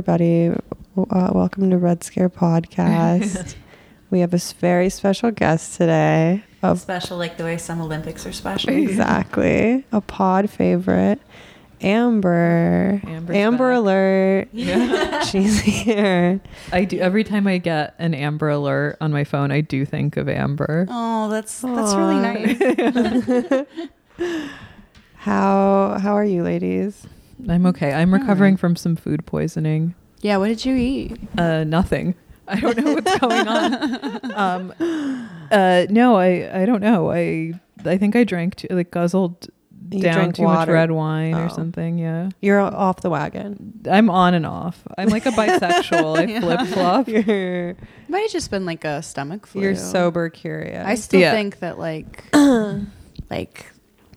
Hi, hi everybody. Uh, welcome to Red Scare Podcast. we have a very special guest today. A, Special like the way some Olympics are special. exactly, a pod favorite, Amber. Amber's Amber back. alert. Yeah. She's here. I do every time I get an Amber alert on my phone, I do think of Amber. Oh, that's that's really nice. How how are you, ladies? I'm okay. I'm recovering from some food poisoning. Yeah, what did you eat? Uh, nothing. I don't know what's going on. Um, uh, no, I I don't know. I I think I drank too, like guzzled You down too much red wine Oh. or something. Yeah, You're off the wagon. I'm on and off. I'm like a bisexual. I Yeah. flip flop. You're Might have just been like a stomach flu. you're sober curious. I still Yeah. think that like like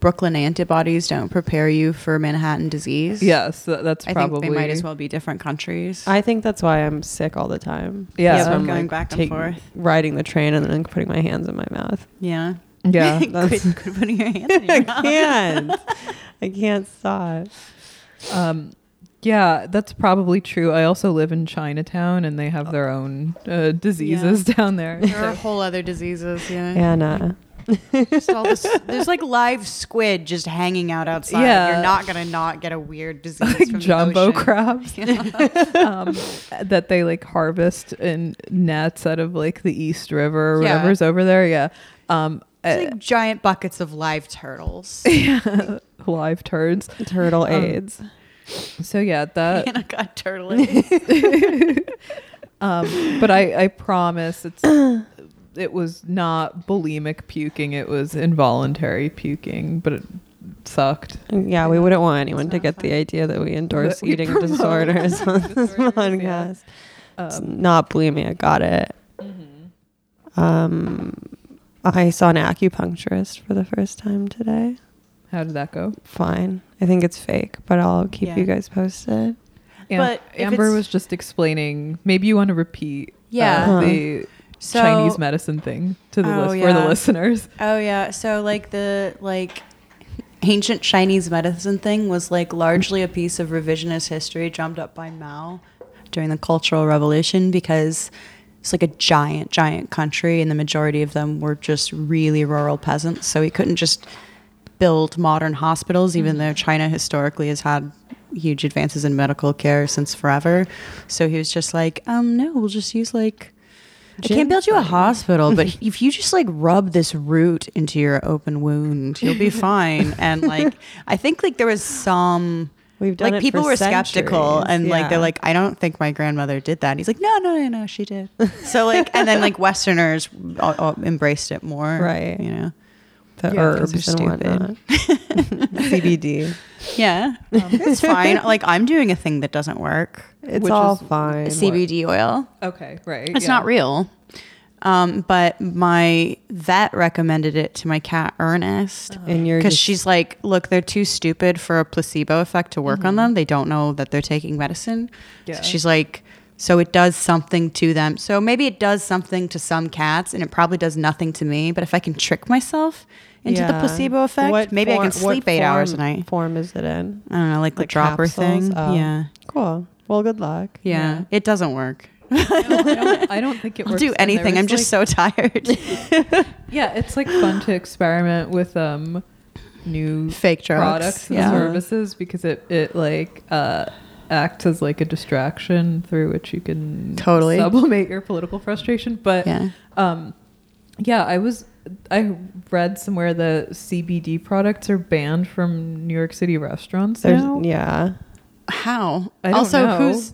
Brooklyn antibodies don't prepare you for Manhattan disease. Yes, tha- that's I probably. think they might as well be different countries. I think that's why I'm sick all the time. Yeah. Because Yeah, I'm, going back and forth. riding the train and then putting my hands in my mouth. yeah. Yeah, That's- quit, quit putting your hands in I your mouth. can't. I can't stop. Um, yeah, that's probably true. I also live in Chinatown, and they have their own uh, diseases down there. There are whole other diseases, yeah. Anna. Just all this, there's like live squid just hanging out outside. Yeah. You're not gonna not get a weird disease like from jumbo the ocean. crabs um, that they like harvest in nets out of like the East River or Yeah. whatever's over there. Yeah. Um, It's uh, like giant buckets of live turtles. yeah, live turds. Turtle Um, AIDS. So yeah, that. Anna got turtle eggs. Um, but I, I promise it's it was not bulimic puking. It was involuntary puking, but it sucked. Yeah, we wouldn't want anyone to not get the idea that we endorse That we eating promote disorders on this disorders, yeah. podcast. It's Um, not bulimia. Got it. Um, I saw an acupuncturist for the first time today. how did that go? Fine. I think it's fake, but I'll keep Yeah. you guys posted. Am- But Amber was just explaining. Maybe you want to repeat, Yeah. uh, Huh. the So- Chinese medicine thing to the Oh, list for the listeners. Oh yeah. So like the like ancient Chinese medicine thing was like largely a piece of revisionist history drummed up by Mao during the Cultural Revolution because it's like a giant, giant country and the majority of them were just really rural peasants. So he couldn't just build modern hospitals, even though China historically has had huge advances in medical care since forever. So he was just like, um, no, we'll just use like I can't build you a hospital, but if you just like rub this root into your open wound, you'll be fine. and like, I think like there was some We've done like it people were skeptical, centuries. and like they're like, I don't think my grandmother did that. And he's like, No, no, no, no, she did. so like, and then like Westerners all, all embraced it more, Right. You know, the Yeah, 'cause herbs and whatnot. CBD. yeah, um, it's fine. Like I'm doing a thing that doesn't work. It's Which all is fine. CBD oil. Okay, right. It's yeah. not real. Um, but my vet recommended it to my cat Ernest uh-huh. And you're because she's like, look, they're too stupid for a placebo effect to work on mm-hmm. them. They don't know that they're taking medicine. Yeah. So she's like, so it does something to them. So maybe it does something to some cats, and it probably does nothing to me. But if I can trick myself into the placebo effect, What maybe I can sleep what eight hours a form- night. Form is it in? I don't know, like, the Like dropper capsules? thing. Oh. Yeah, Cool. Well, good luck. yeah, Yeah. It doesn't work. No, I, don't, I don't think it I'll do anything. I'm just like- so tired. Yeah, it's like fun to experiment with um new Fake drugs. products and Yeah. services because it it like uh acts as like a distraction through which you can Totally. sublimate your political frustration. But Yeah. um yeah, I was I read somewhere the CBD products are banned from New York City restaurants There's now. yeah. How? I don't also, know. who's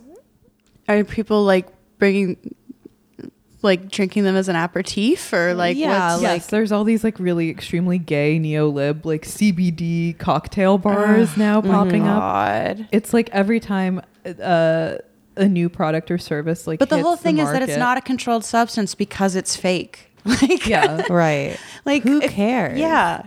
are people like bringing, like drinking them as an aperitif or like Yeah, what's yes, like- there's all these like really extremely gay neo-lib like CBD cocktail bars now popping up. God. It's like every time uh, a new product or service like But the whole thing is that it's not a controlled substance because it's fake. Like Yeah. Right. like Who cares? Yeah.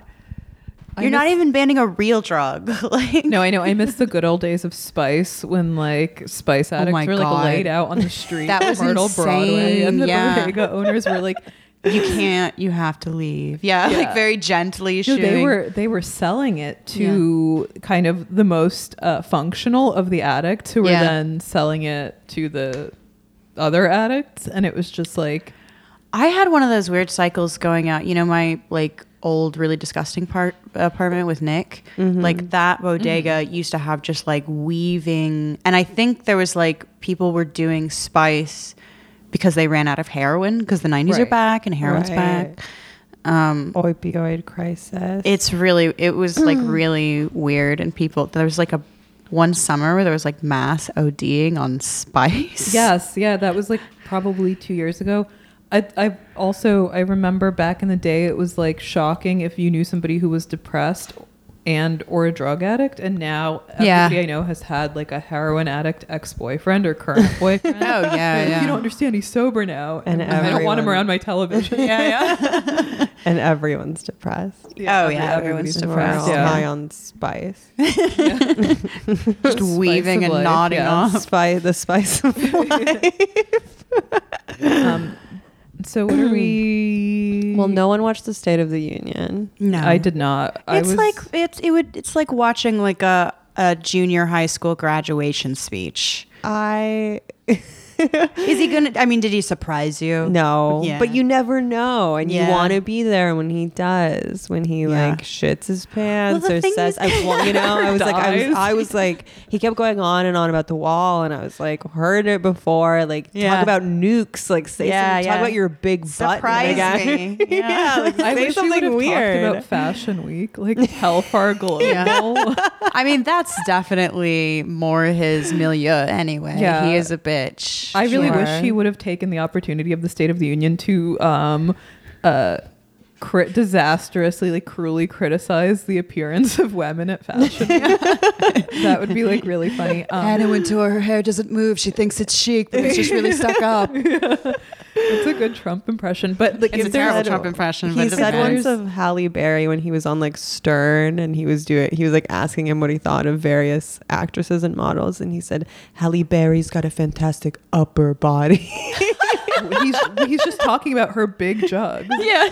I You're not even banning a real drug. like No, I know. I miss the good old days of Spice when like Spice addicts Oh were like God. laid out on the street That was Myrtle Broadway, and the insane, yeah. bodega owners were like you can't. You have to leave. Yeah, Yeah. like very gently. No, they were they were selling it to kind of the most uh, functional of the addicts who were Yeah. then selling it to the other addicts and it was just like I had one of those weird cycles going out. You know, my like old, really disgusting part apartment with Nick. Mm-hmm. Like that bodega mm-hmm. used to have just like weaving, and I think there was like people were doing spice because they ran out of heroin because the '90s are back and heroin's Right. back. Um, Opioid crisis. it's really it was like mm. really weird, and people there was like a one summer where there was like mass ODing on spice. yes yeah that was like probably two years ago I, I also i remember back in the day it was like shocking if you knew somebody who was depressed and or a drug addict and now Yeah. everybody i know has had like a heroin addict ex-boyfriend or current boyfriend Oh yeah, yeah. you don't understand he's sober now And i don't want him around my television yeah, yeah. and everyone's depressed. Oh, yeah, everybody's everyone's We're depressed. all Yeah. high on spice. Just weaving and life, nodding yeah. off. Spice, the spice of life. um, so what are we Well, no one watched the State of the Union. No, i did not I It's was, like it's it would it's like watching like a a junior high school graduation speech. I Is he gonna? I mean, did he surprise you? no, Yeah. but you never know, and Yeah. you want to be there when he does, when he Yeah. like shits his pants the or says, "I want," you know. I was like, I was, I was like, he kept going on and on about the wall, and I was like, heard it before, like talk about nukes, like say something, talk about your big butt, Surprise again. me. yeah, Yeah. like I say wish you would something weird. about Fashion Week, like Hellfire. Yeah. I mean, that's definitely more his milieu anyway. Yeah. he is a bitch. I really Sure. wish he would have taken the opportunity of the State of the Union to um, uh, cri- disastrously, like cruelly criticize the appearance of women at Fashion that would be like really funny. Um, Wintour, her hair doesn't move. She thinks it's chic, but it's just really stuck up. it's a good Trump impression, but like It's a there's- terrible Trump impression. but He it said once of Halle Berry when he was on like Stern and he was doing he was like asking him what he thought of various actresses and models and he said Halle Berry's got a fantastic upper body. he's he's just talking about her big jugs. yeah,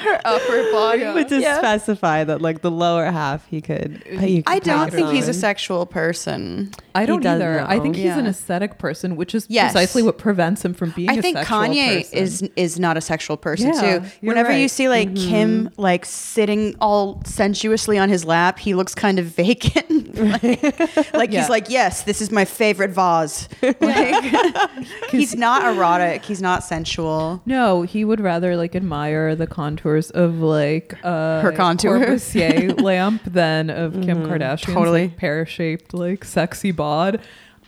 her upper body. but to Yeah. specify that like the lower half he could, he could I don't pass think he's a sexual person. I don't does either. I think he's an aesthetic person, which is Yes. precisely what prevents him from being. I a think sexual Kanye person. is is not a sexual person Yeah, too. you're Whenever you see like mm-hmm. Kim like sitting all sensuously on his lap, he looks kind of vacant. like like Yeah. he's like, yes, this is my favorite vase. Like, he's not erotic. He's not sensual. No, he would rather like admire the contours of like uh, Her contours. Corbusier lamp than of Kim Kardashian's Totally. like, pear-shaped like sexy bod.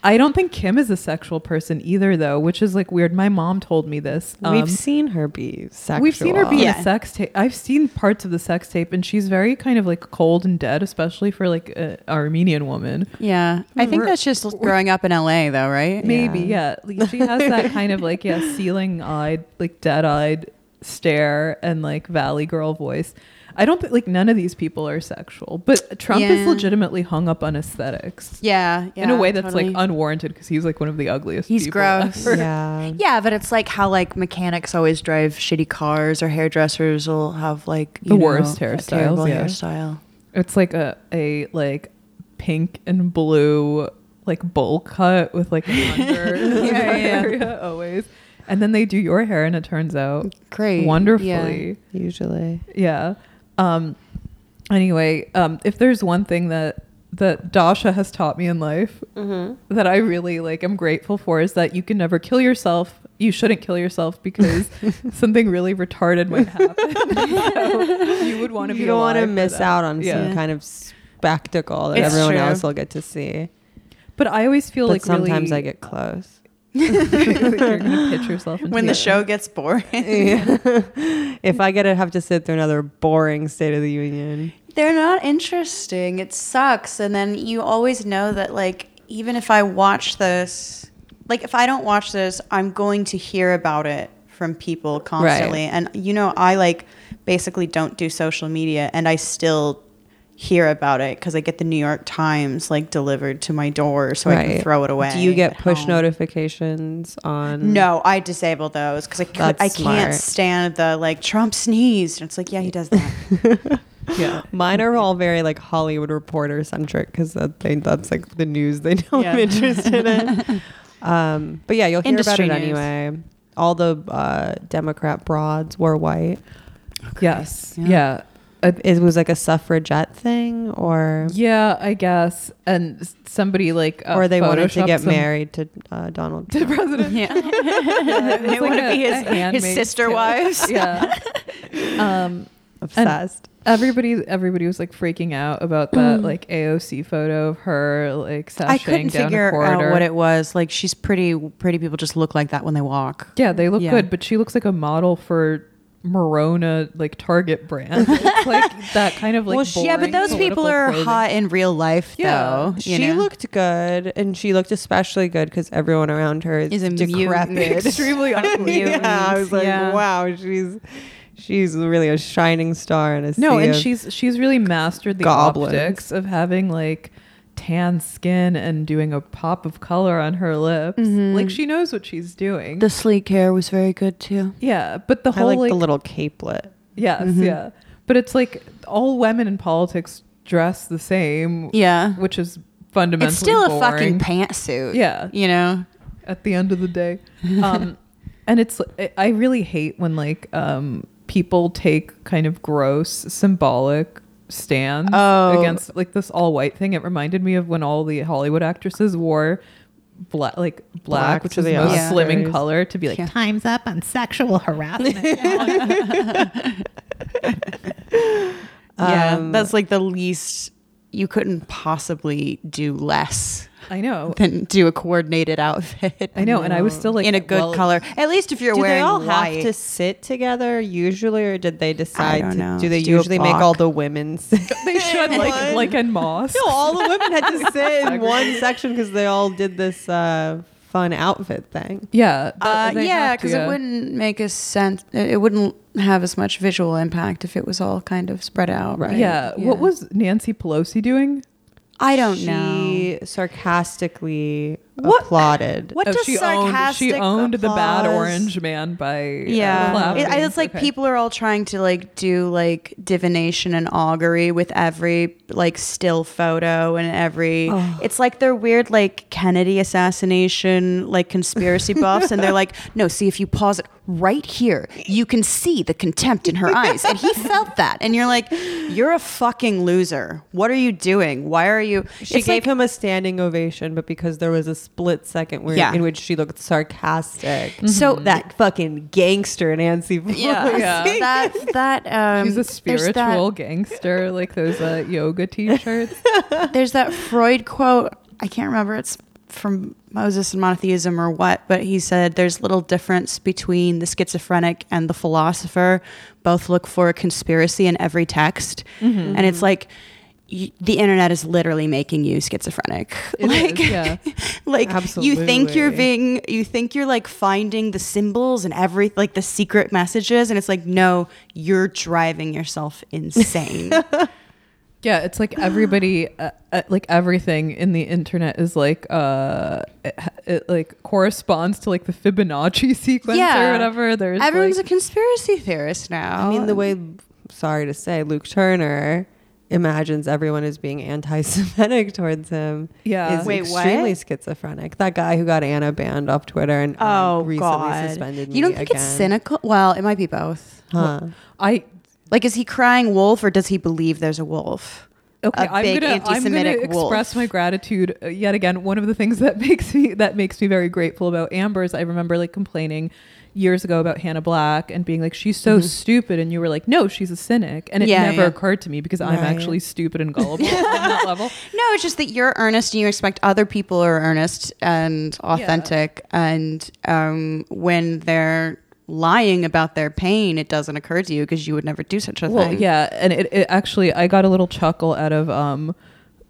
I don't think Kim is a sexual person either, though, which is like weird. My mom told me this. Um, We've seen her be sexual. We've seen her be Yeah. a sex tape. I've seen parts of the sex tape, and she's very kind of like cold and dead, especially for like an Armenian woman. Yeah, I think We're- that's just growing up in LA, though, right? Maybe, yeah. Like, she has that kind of like, yeah, ceiling eyed, like dead eyed stare and like valley girl voice. I don't think like none of these people are sexual, but Trump is legitimately hung up on aesthetics Yeah, yeah in a way that's totally. like unwarranted because he's like one of the ugliest. He's people gross. ever. Yeah. Yeah, but it's like how like mechanics always drive shitty cars, or hairdressers will have like you The know, worst a hairstyles, terrible yeah. hairstyle. It's like a a like pink and blue like bowl cut with like an under Yeah, yeah, yeah. area always. And then they do your hair and it turns out Great, wonderfully. Usually. Yeah. Um anyway, um if there's one thing that that Dasha has taught me in life that I really like am grateful for is that you can never kill yourself. You shouldn't kill yourself because something really retarded might happen. so you would want to be You don't want to miss out on Yeah. some kind of spectacle that It's everyone true. else will get to see. But I always feel But like sometimes really, I get close. You're gonna pitch yourself into When the it. show gets boring, if I get to have to sit through another boring State of the Union. they're not interesting. It sucks, and then you always know that like even if I watch this, like if I don't watch this, I'm going to hear about it from people constantly. And you know, I like basically don't do social media, and I still hear about it because I get the New York Times like delivered to my door so I can throw it away. Do you get push home. notifications on? No, I disable those because I could, I can't stand the like Trump sneezed. And it's like, yeah, he does that. Yeah. Mine are all very like Hollywood reporter centric because that they, that's like the news they know Yeah. I'm interested in. Um, but yeah, you'll hear Industry about it news. anyway. All the uh, Democrat broads were white. Yes. Yeah. Yeah. Uh, It was like a suffragette thing, or yeah, I guess. And somebody like uh, or they wanted to get married to uh, Donald. to Trump. president. yeah, It was they want like to be his, his sister Tale. wives. Yeah. um, Obsessed. everybody, everybody was like freaking out about that like AOC photo of her like sashaying I couldn't down a figure corridor. out what it was. Like she's pretty. Pretty people just look like that when they walk. Yeah, they look Yeah. good, but she looks like a model for Merona like Target brand. It's like that kind of like Well, yeah, but those people are clothing. hot in real life, Yeah. though. you she know? looked good, and she looked especially good because everyone around her is, Is a decrepit. Extremely ugly. yeah, I was like, Yeah. wow, she's she's really a shining star in a No, sea and of- she's she's really mastered the goblins. optics of having like tan skin and doing a pop of color on her lips. Mhm. Like she knows what she's doing. the sleek hair was very good too. yeah, but the I whole like, like, the little capelet. yes, Mhm. yeah. But it's like all women in politics dress the same, Yeah, which is fundamentally it's still a fucking pantsuit. Yeah. you know. at the end of the day. Um, and it's I- I really hate when like um, people take kind of gross symbolic stands Oh. against like this all white thing. It reminded me of when all the Hollywood actresses wore black like black, Black which is the the most Oscars. slimming color to be like Yeah. times up on sexual harassment. yeah, Um, that's like the least you couldn't possibly do less I know. than do a coordinated outfit. I know, and I was still like in a good well, color. At least if you're wearing a. Do they all white. have to sit together usually, or did they decide don't to? know. Do they Do usually make all the women sit? They should like like in Moss. No, all the women had to sit in one section because they all did this uh, fun outfit thing. Yeah, Uh, th- they yeah, because it wouldn't make a sense. It wouldn't have as much visual impact if it was all kind of spread out. Right. Yeah. What was Nancy Pelosi doing? I don't she know. sarcastically What- applauded. What Oh, does she owned, sarcastic she owned the bad orange man by Yeah, it, I- it's like Okay. people are all trying to like do like divination and augury with every like still photo and every. Oh. It's like they're weird like Kennedy assassination like conspiracy buffs, and they're like, no, see if you pause it right here, you can see the contempt in her eyes, and he felt that, and you're like, you're a fucking loser. What are you doing? Why are you? She It's gave like- him a standing ovation, but because there was a split second where Yeah. in which she looked sarcastic. So- that fucking gangster Nancy. Pelosi. Yeah, Yeah. that that um, She's a spiritual that- gangster, like those uh, yoga t-shirts. There's that Freud quote. I can't remember. It's from Moses and monotheism or what, but he said there's little difference between the schizophrenic and the philosopher. Both look for a conspiracy in every text, Mm-hmm. and it's like. Y the internet is literally making you schizophrenic. It like, is, yeah. like you think you're being, you think you're like finding the symbols and every like the secret messages, and it's like no, you're driving yourself insane. Yeah, it's like everybody, uh, uh, like everything in the internet is like, uh, it, it like corresponds to like the Fibonacci sequence Yeah. or whatever. There's Everyone's like, a conspiracy theorist now. I mean, the way, sorry to say, Luke Turner imagines everyone as being anti-Semitic towards him. Yeah. is Wait, what? extremely schizophrenic. That guy who got Anna banned off Twitter and um, Oh recently God! suspended. You don't me think again. it's cynical? Well, it might be both. Huh. I Like, is he crying wolf or does he believe there's a wolf? okay. A I'm big gonna I'm gonna wolf. express my gratitude uh, yet again. One of the things that makes me that makes me very grateful about Amber is I remember like complaining years ago about Hannah Black and being like she's so stupid and you were like no she's a cynic and it Mm-hmm. Yeah, never yeah. occurred to me because I'm actually stupid and gullible on that level. No, it's just that you're earnest and you expect other people are earnest and authentic. And um, when they're lying about their pain, it doesn't occur to you because you would never do such a Well, thing. yeah, and it, it actually I got a little chuckle out of um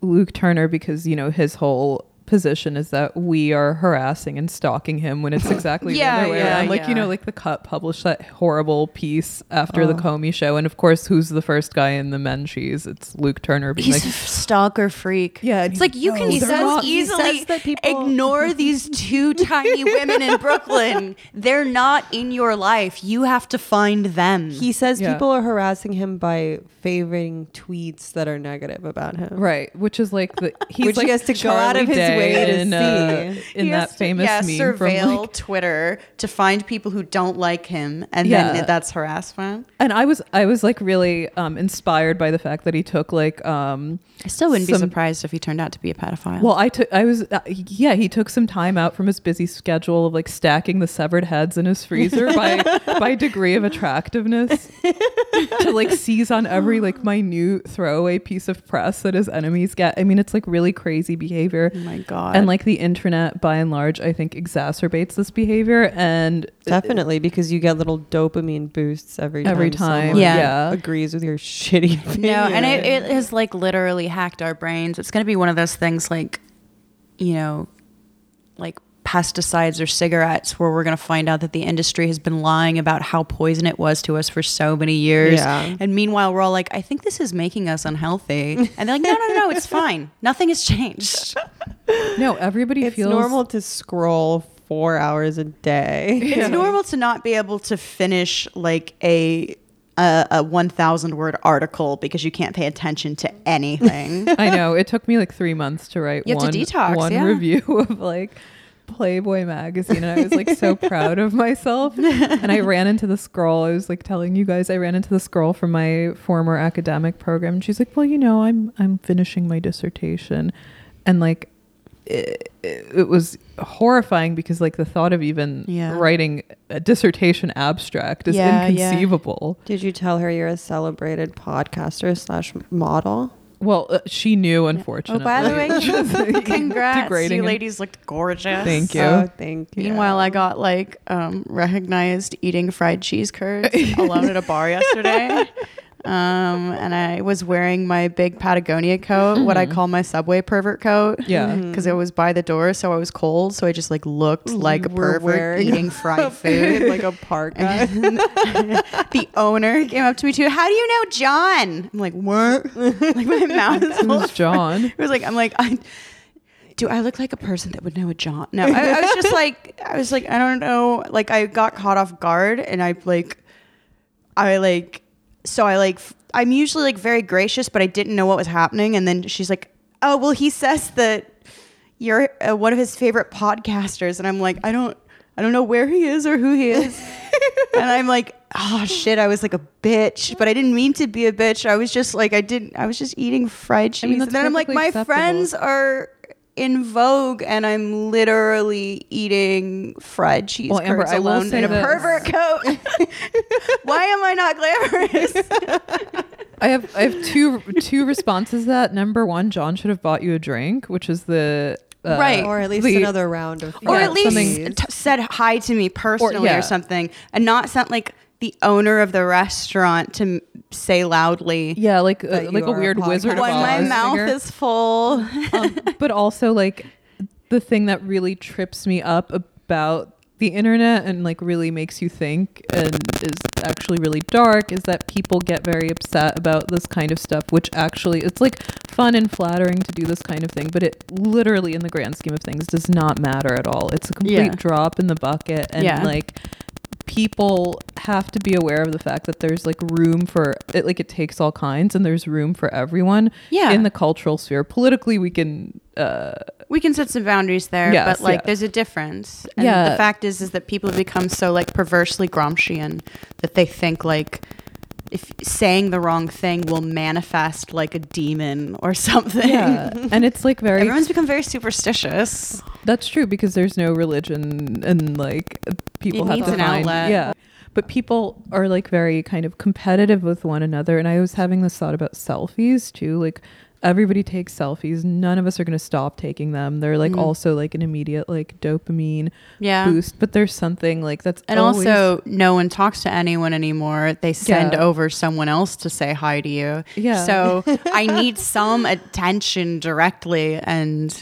Luke Turner because you know his whole position is that we are harassing and stalking him when it's exactly Yeah, the other way yeah, around. Like, yeah. you know, like the cut published that horrible piece after the Oh. Comey show. And of course, who's the first guy in the Menchies? It's Luke Turner being He's like, a stalker freak. Yeah, it's like you can they're so not. Easily says that people- ignore these two tiny women in Brooklyn. They're not in your life. You have to find them. He says Yeah. people are harassing him by favoring tweets that are negative about him. right, which is like the he's Which he like has to go out of his way Day to in, uh, see. in He has that to, famous yeah, meme from surveil like, Twitter to find people who don't like him, and Yeah. then that's harassment. and I was I was like really um, inspired by the fact that he took like um, I still wouldn't be surprised if he turned out to be a pedophile. Well, I took, I was, uh, yeah, he took some time out from his busy schedule of like stacking the severed heads in his freezer by by degree of attractiveness to like seize on every like minute throwaway piece of press that his enemies get. I mean, it's like really crazy behavior. oh my god. And like the internet by and large, I think exacerbates this behavior. And Definitely, because you get little dopamine boosts every time. Every time, someone yeah. agrees with your shitty opinion. No, and it, it has like literally hacked our brains. It's going to be one of those things like, you know, like pesticides or cigarettes where we're going to find out that the industry has been lying about how poison it was to us for so many years. Yeah. And meanwhile, we're all like, I think this is making us unhealthy. And they're like, no, no, no, no it's fine. Nothing has changed. no, everybody it's feels normal to scroll four hours a day. It's normal to not be able to finish like a a, a 1000 word article because you can't pay attention to anything. I know. It took me like three months to write You one, to detox, one yeah. review of like Playboy magazine. And I was like so proud of myself. And I ran into this girl. I was like telling you guys, I ran into this girl from my former academic program. And she's like, Well, you know, I'm I'm finishing my dissertation. And like it, it was horrifying because like the thought of even Yeah. writing a dissertation abstract is Yeah, yeah. inconceivable. Did you tell her you're a celebrated podcaster slash model? Well, uh, she knew, unfortunately. Oh, unfortunately. by the way, Which is, like, congrats. degrading You and- ladies looked gorgeous. Thank you. Oh, thank you. Meanwhile, I got like um, recognized eating fried cheese curds alone at a bar yesterday. Um, and I was wearing my big Patagonia coat, what I call my subway pervert coat. Yeah. Because it was by the door, so I was cold. So I just like looked like a You were pervert wearing eating fried food. like a park. And the owner came up to me too. How do you know John? I'm like, what? like my mouth is full. Who's John? It was like, I'm like, I do I look like a person that would know a John? No, I, I was just like, I was like, I don't know. Like I got caught off guard and I like, I like, so I like, I'm usually like very gracious, but I didn't know what was happening. And then she's like, oh, well, he says that you're uh, one of his favorite podcasters. And I'm like, I don't, I don't know where he is or who he is. and I'm like, oh shit, I was like a bitch, but I didn't mean to be a bitch. I was just like, I didn't, I was just eating fried cheese. I mean, and then I'm like, my acceptable. friends are in vogue and I'm literally eating fried cheese Well, Amber, curds alone in a that- pervert coat. Why am I not glamorous? I have I have two two responses to that. Number one, John should have bought you a drink, which is the uh, Right. or at least the- another round of or Yeah, at least t- said hi to me personally or, yeah. something and not sent like the owner of the restaurant to m- say loudly Yeah, like uh, like a are a weird Wizard when my mouth figure. is full. um, but also like the thing that really trips me up about the internet and like really makes you think and is actually really dark is that people get very upset about this kind of stuff which actually it's like fun and flattering to do this kind of thing but it literally in the grand scheme of things does not matter at all it's a complete Yeah. drop in the bucket and Yeah. like people have to be aware of the fact that there's like room for it like it takes all kinds and there's room for everyone Yeah. in the cultural sphere politically we can uh we can set some boundaries there, Yes, but like yeah. there's a difference. And Yeah. the fact is is that people become so like perversely Gramscian that they think like if saying the wrong thing will manifest like a demon or something. yeah and it's like very Everyone's become very superstitious. that's true because there's no religion and like people It have needs to an find outlet. yeah but people are like very kind of competitive with one another and i was having this thought about selfies too like everybody takes selfies none of us are going to stop taking them they're like Mhm. also like an immediate like dopamine Yeah. boost but there's something like that's And also, no one talks to anyone anymore. They send Yeah. over someone else to say hi to you. Yeah. So I need some attention directly, and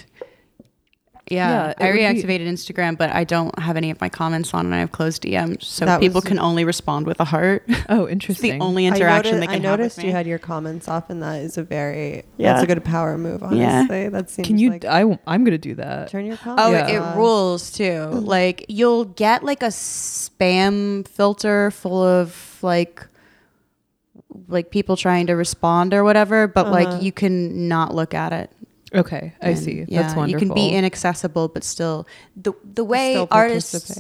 Yeah, Yeah, I would be- reactivated Instagram, but I don't have any of my comments on, and I have closed DMs, so That people was- can only respond with a heart. Oh, it's interesting. the only interaction noti- they can I have noticed with you me. had your comments off, and that is a very Yeah. that's a good power move. Yeah. Honestly, that seems. Can you? Like, I w- I'm gonna do that. turn your comments? Oh, Yeah. it rules too. Like you'll get like a spam filter full of like like people trying to respond or whatever, but Uh-huh. like you can not look at it. Okay, I And, see. Yeah, That's wonderful. You can be inaccessible, but still the the way Still artists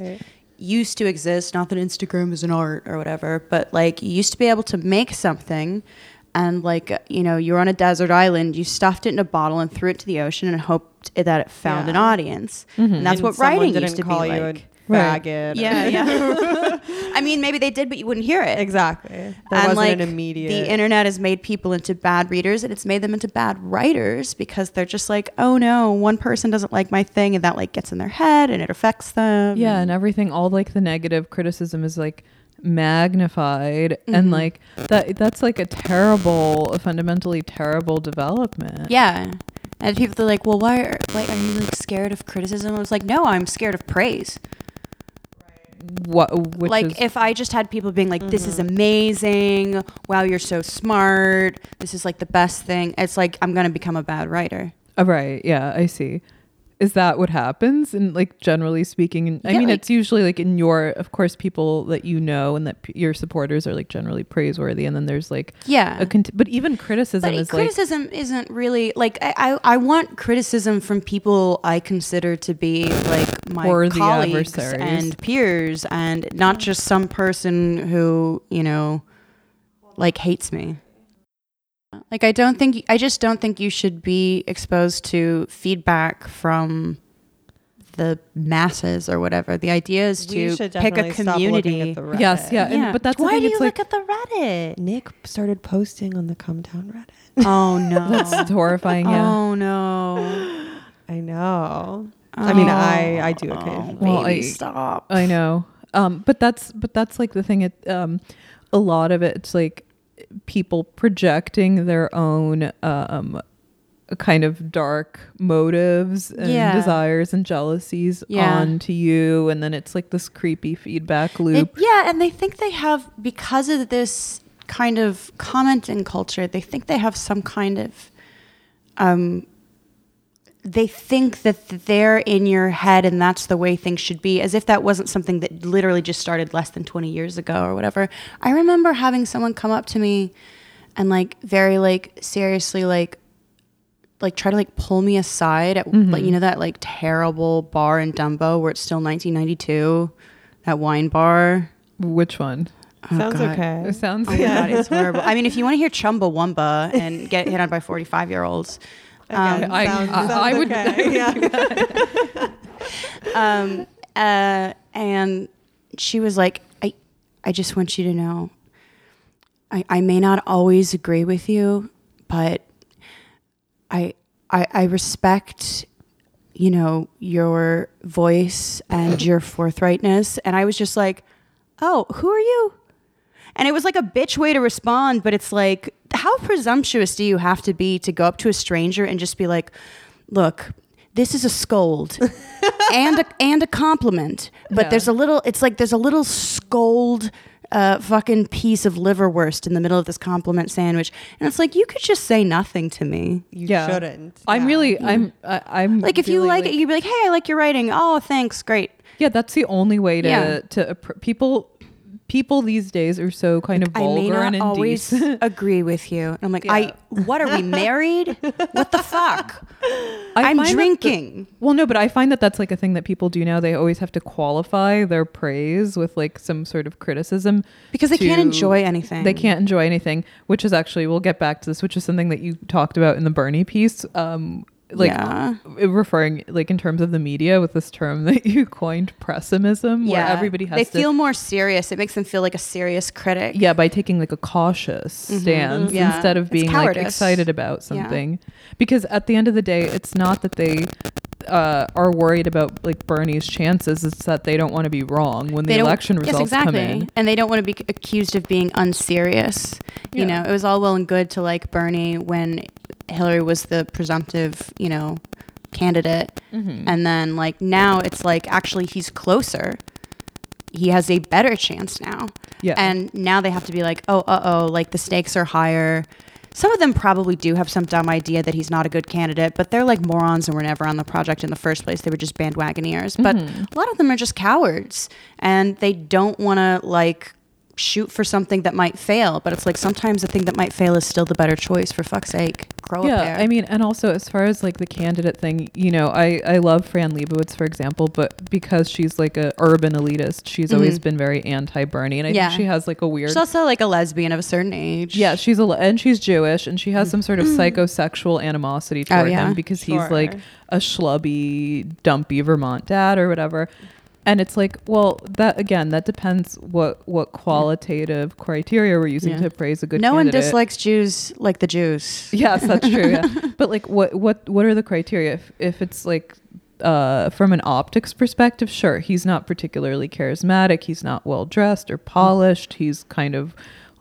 used to exist. Not that Instagram is an art or whatever, but like you used to be able to make something. And like you know, you're on a desert island. You stuffed it in a bottle and threw it to the ocean and hoped that it found an Yeah. audience. Mm-hmm. And that's And what writing didn't used to be call you like. A Right. faggot. Yeah, yeah. I mean, maybe they did, but you wouldn't hear it. exactly. There and wasn't like an immediate. the internet has made people into bad readers, and it's made them into bad writers because they're just like, oh no, one person doesn't like my thing, and that like gets in their head and it affects them. yeah, and everything. All like the negative criticism is like magnified, and Mhm. like that. That's like a terrible, a fundamentally terrible development. yeah. And people are like, well, why are like are you like scared of criticism? I was like, no, I'm scared of praise. What? Which like is, if I just had people being like, "This is mm-hmm. amazing! Wow, you're so smart! This is like the best thing." It's like I'm gonna become a bad writer. Oh, right. Yeah, I see. Is that what happens? And like generally speaking, and I Yeah, mean, like- it's usually like in your, of course, people that you know and that p- your supporters are like generally praiseworthy, and then there's like Yeah. a cont- but even criticism But is criticism isn't really like I, I, I want criticism from people I consider to be like my colleagues and peers and not just some person who you know like hates me. Like I don't think I just don't think you should be exposed to feedback from the masses or whatever. The idea is we to pick a definitely stop looking community. at the yes, Reddit. yeah, and, but that's the why thing. do it's you like look at the Reddit? Nick started posting on the Cum Town Reddit. Oh no. that's horrifying. Yeah. Oh no. I know. I mean, I- I do Oh, occasionally. Well, baby, I- stop. I know. Um, but that's but that's like the thing. It um, a lot of it, it's like people projecting their own um, kind of dark motives and Yeah. desires and jealousies Yeah. onto you, and then it's like this creepy feedback It- loop. yeah, and they think they have because of this kind of commenting culture. They think they have some kind of um. They think that they're in your head and that's the way things should be, as if that wasn't something that literally just started less than 20 years ago or whatever. I remember having someone come up to me and, like, very, like, seriously, like, like try to like pull me aside at like mm-hmm. you know that like terrible bar in Dumbo where it's still 1992 that wine bar Which one? Oh, Sounds God. okay. It sounds. Oh my god, it's horrible. I mean, if you want to hear Chumbawamba and get hit on by 45 year olds, um, Again, I- sounds- I- sounds I would- okay. yeah. um, uh, and she was like, I, I just want you to know, I, I may not always agree with you, but I, I, I respect, you know, your voice and your forthrightness. And I was just like, oh, who are you? And it was like a bitch way to respond, but it's like, how presumptuous do you have to be to go up to a stranger and just be like, look, this is a scold and a, and a compliment, but Yeah. there's a little, it's like there's a little scold uh, fucking piece of liverwurst in the middle of this compliment sandwich. And it's like, you could just say nothing to me. You Yeah. shouldn't. I'm Yeah. really. I'm. I, I'm Like, if you really, like, it, you'd be like, hey, I like your writing. Oh, thanks. Great. Yeah, that's the only way to Yeah. to people. People these days are so kind of vulgar I may not and always indecent. agree with you. And I'm like, Yeah. I what are we married? what the fuck? I I'm find that the- drinking. well, no, but I find that that's like a thing that people do now. They always have to qualify their praise with like some sort of criticism because they can't enjoy anything. They can't enjoy anything, which is actually we'll get back to this, which is something that you talked about in the Bernie piece. Um, like Yeah. referring like in terms of the media with this term that you coined pessimism, where everybody has they to feel more serious. It makes them feel like a serious critic. yeah by taking like a cautious stance Yeah. instead of being like excited about Yeah. something because at the end of the day it's not that they uh, are worried about like bernie's chances it's that they don't want to be wrong when the They don't- election yes, results exactly. come in and they don't want to be accused of being unserious. You know, it was all well and good to like Bernie when Hillary was the presumptive, you know, candidate. And then like now it's like actually he's closer. He has a better chance now. Yeah. And now they have to be like, oh, uh oh, like the stakes are higher. Some of them probably do have some dumb idea that he's not a good candidate, but they're like morons and were never on the project in the first place. They were just bandwagoneers. But a lot of them are just cowards and they don't want to like shoot for something that might fail. But it's like sometimes the thing that might fail is still the better choice. For fuck's sake, grow a yeah. I mean, and also as far as like the candidate thing, you know, I I love Fran Lebowitz for example, but because she's like a urban elitist, she's always been very anti-Bernie, and I Mm-hmm. Yeah. think she has like a weird. she's also like a lesbian of a certain age. yeah, she's a and she's Jewish, and she has some sort of psychosexual animosity Mm. Oh, toward yeah? him because Sure. he's like a schlubby, dumpy Vermont dad or whatever. And it's like, well, that again, that depends what what qualitative criteria we're using Yeah. to praise a good. no one dislikes Jews like the Jews. Yes, that's true. Yeah. but like, what what what are the criteria? If if it's like uh, from an optics perspective, sure, he's not particularly charismatic. He's not well dressed or polished. He's kind of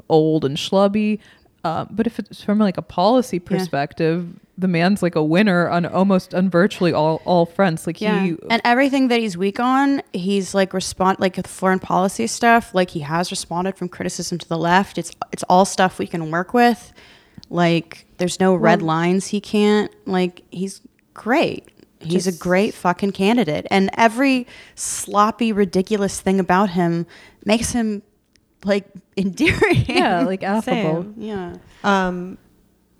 old and schlubby. Uh, but if it's from like a policy perspective, the man's like a winner on almost on virtually all all fronts. Like Yeah, he and everything that he's weak on, he's like respond like with foreign policy stuff. Like he has responded from criticism to the left. It's it's all stuff we can work with. Like there's no red lines he can't. Like he's great. He's a great fucking candidate, and every sloppy, ridiculous thing about him makes him like endearing. yeah, like affable. Same. yeah. Um,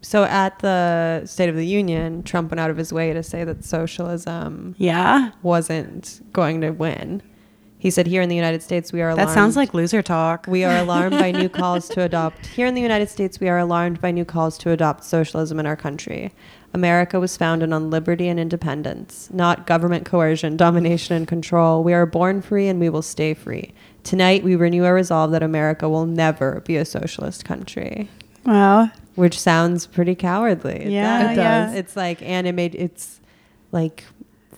so at the State of the Union, Trump went out of his way to say that socialism Yeah. wasn't going to win. He said, "Here in the United States, we are That sounds like loser talk. we are alarmed by new calls to adopt. Here in the United States, we are alarmed by new calls to adopt socialism in our country. America was founded on liberty and independence, not government coercion, domination, and control. We are born free, and we will stay free. Tonight, we renew our resolve that America will never be a socialist country." Wow. which sounds pretty cowardly. Yeah, It does. yeah. It's like animated. It's like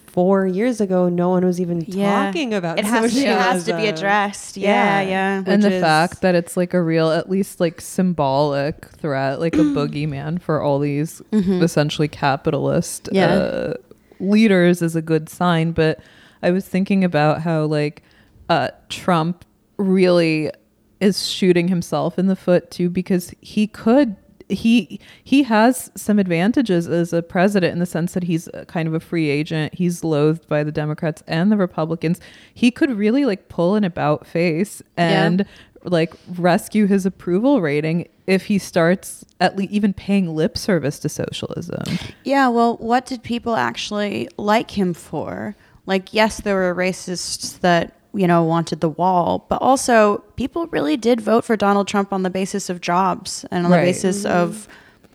four years ago, no one was even Yeah. talking about It has, to, it has to be addressed. Yeah, Yeah. yeah. and which the is- fact that it's like a real at least like symbolic threat like a boogeyman for all these essentially capitalist Mm-hmm. Yeah. uh, leaders is a good sign but i was thinking about how like uh, trump really is shooting himself in the foot too because he could he he has some advantages as a president in the sense that he's kind of a free agent. He's loathed by the Democrats and the Republicans. He could really like pull an about face and like rescue his approval rating if he starts at least even paying lip service to socialism. Yeah, well, what did people actually like him for? Like, yes, there were racists that, you know, wanted the wall, but also people really did vote for Donald Trump on the basis of jobs and on Right. the basis of,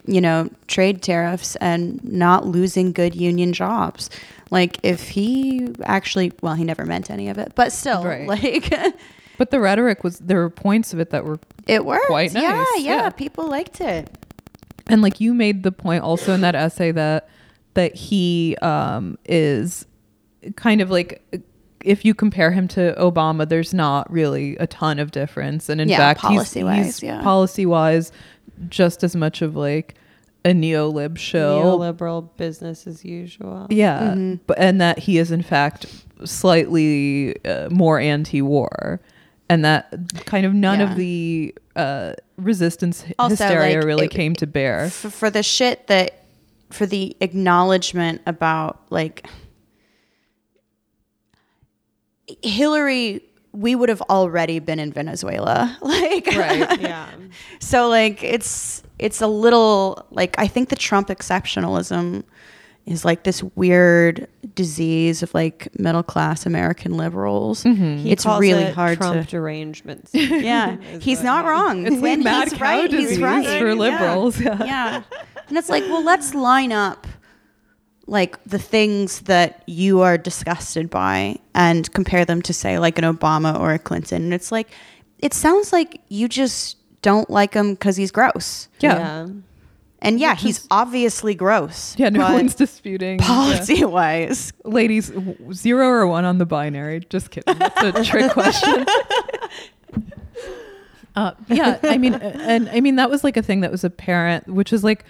you know, trade tariffs and not losing good union jobs. Like, if he actually, well, he never meant any of it, but still, Right. like, But the rhetoric was there were points of it that were it worked. Quite Yeah, nice, yeah, yeah. people liked it. and like you made the point also in that essay that that he um is kind of like if you compare him to Obama there's not really a ton of difference and in Yeah, fact he's, policy-wise, he's yeah. policy wise just as much of like a neolib shill Neoliberal business as usual. yeah Mm-hmm. but and that he is in fact slightly uh, more anti-war and that kind of none Yeah. of the uh, resistance Also, hysteria like, really it- came to bear for, for the shit that for the acknowledgement about like Hillary we would have already been in Venezuela like Right. Yeah. so like it's it's a little like I think the Trump exceptionalism is like this weird disease of like middle class American liberals. Mm-hmm. He It's really it hard Trump to derangements. Yeah, he's not he- wrong. It's like When mad he's cow right, disease he's right for liberals. Yeah. yeah. And it's like, well, let's line up like the things that you are disgusted by and compare them to say like an Obama or a Clinton. And it's like it sounds like you just don't like him cuz he's gross. Yeah. And yeah, he's obviously gross. Yeah, no but one's disputing. yeah. policy wise. Ladies, w- zero or one on the binary. Just kidding. That's a trick question. Uh, yeah, I mean, and I mean that was like a thing that was apparent, which is like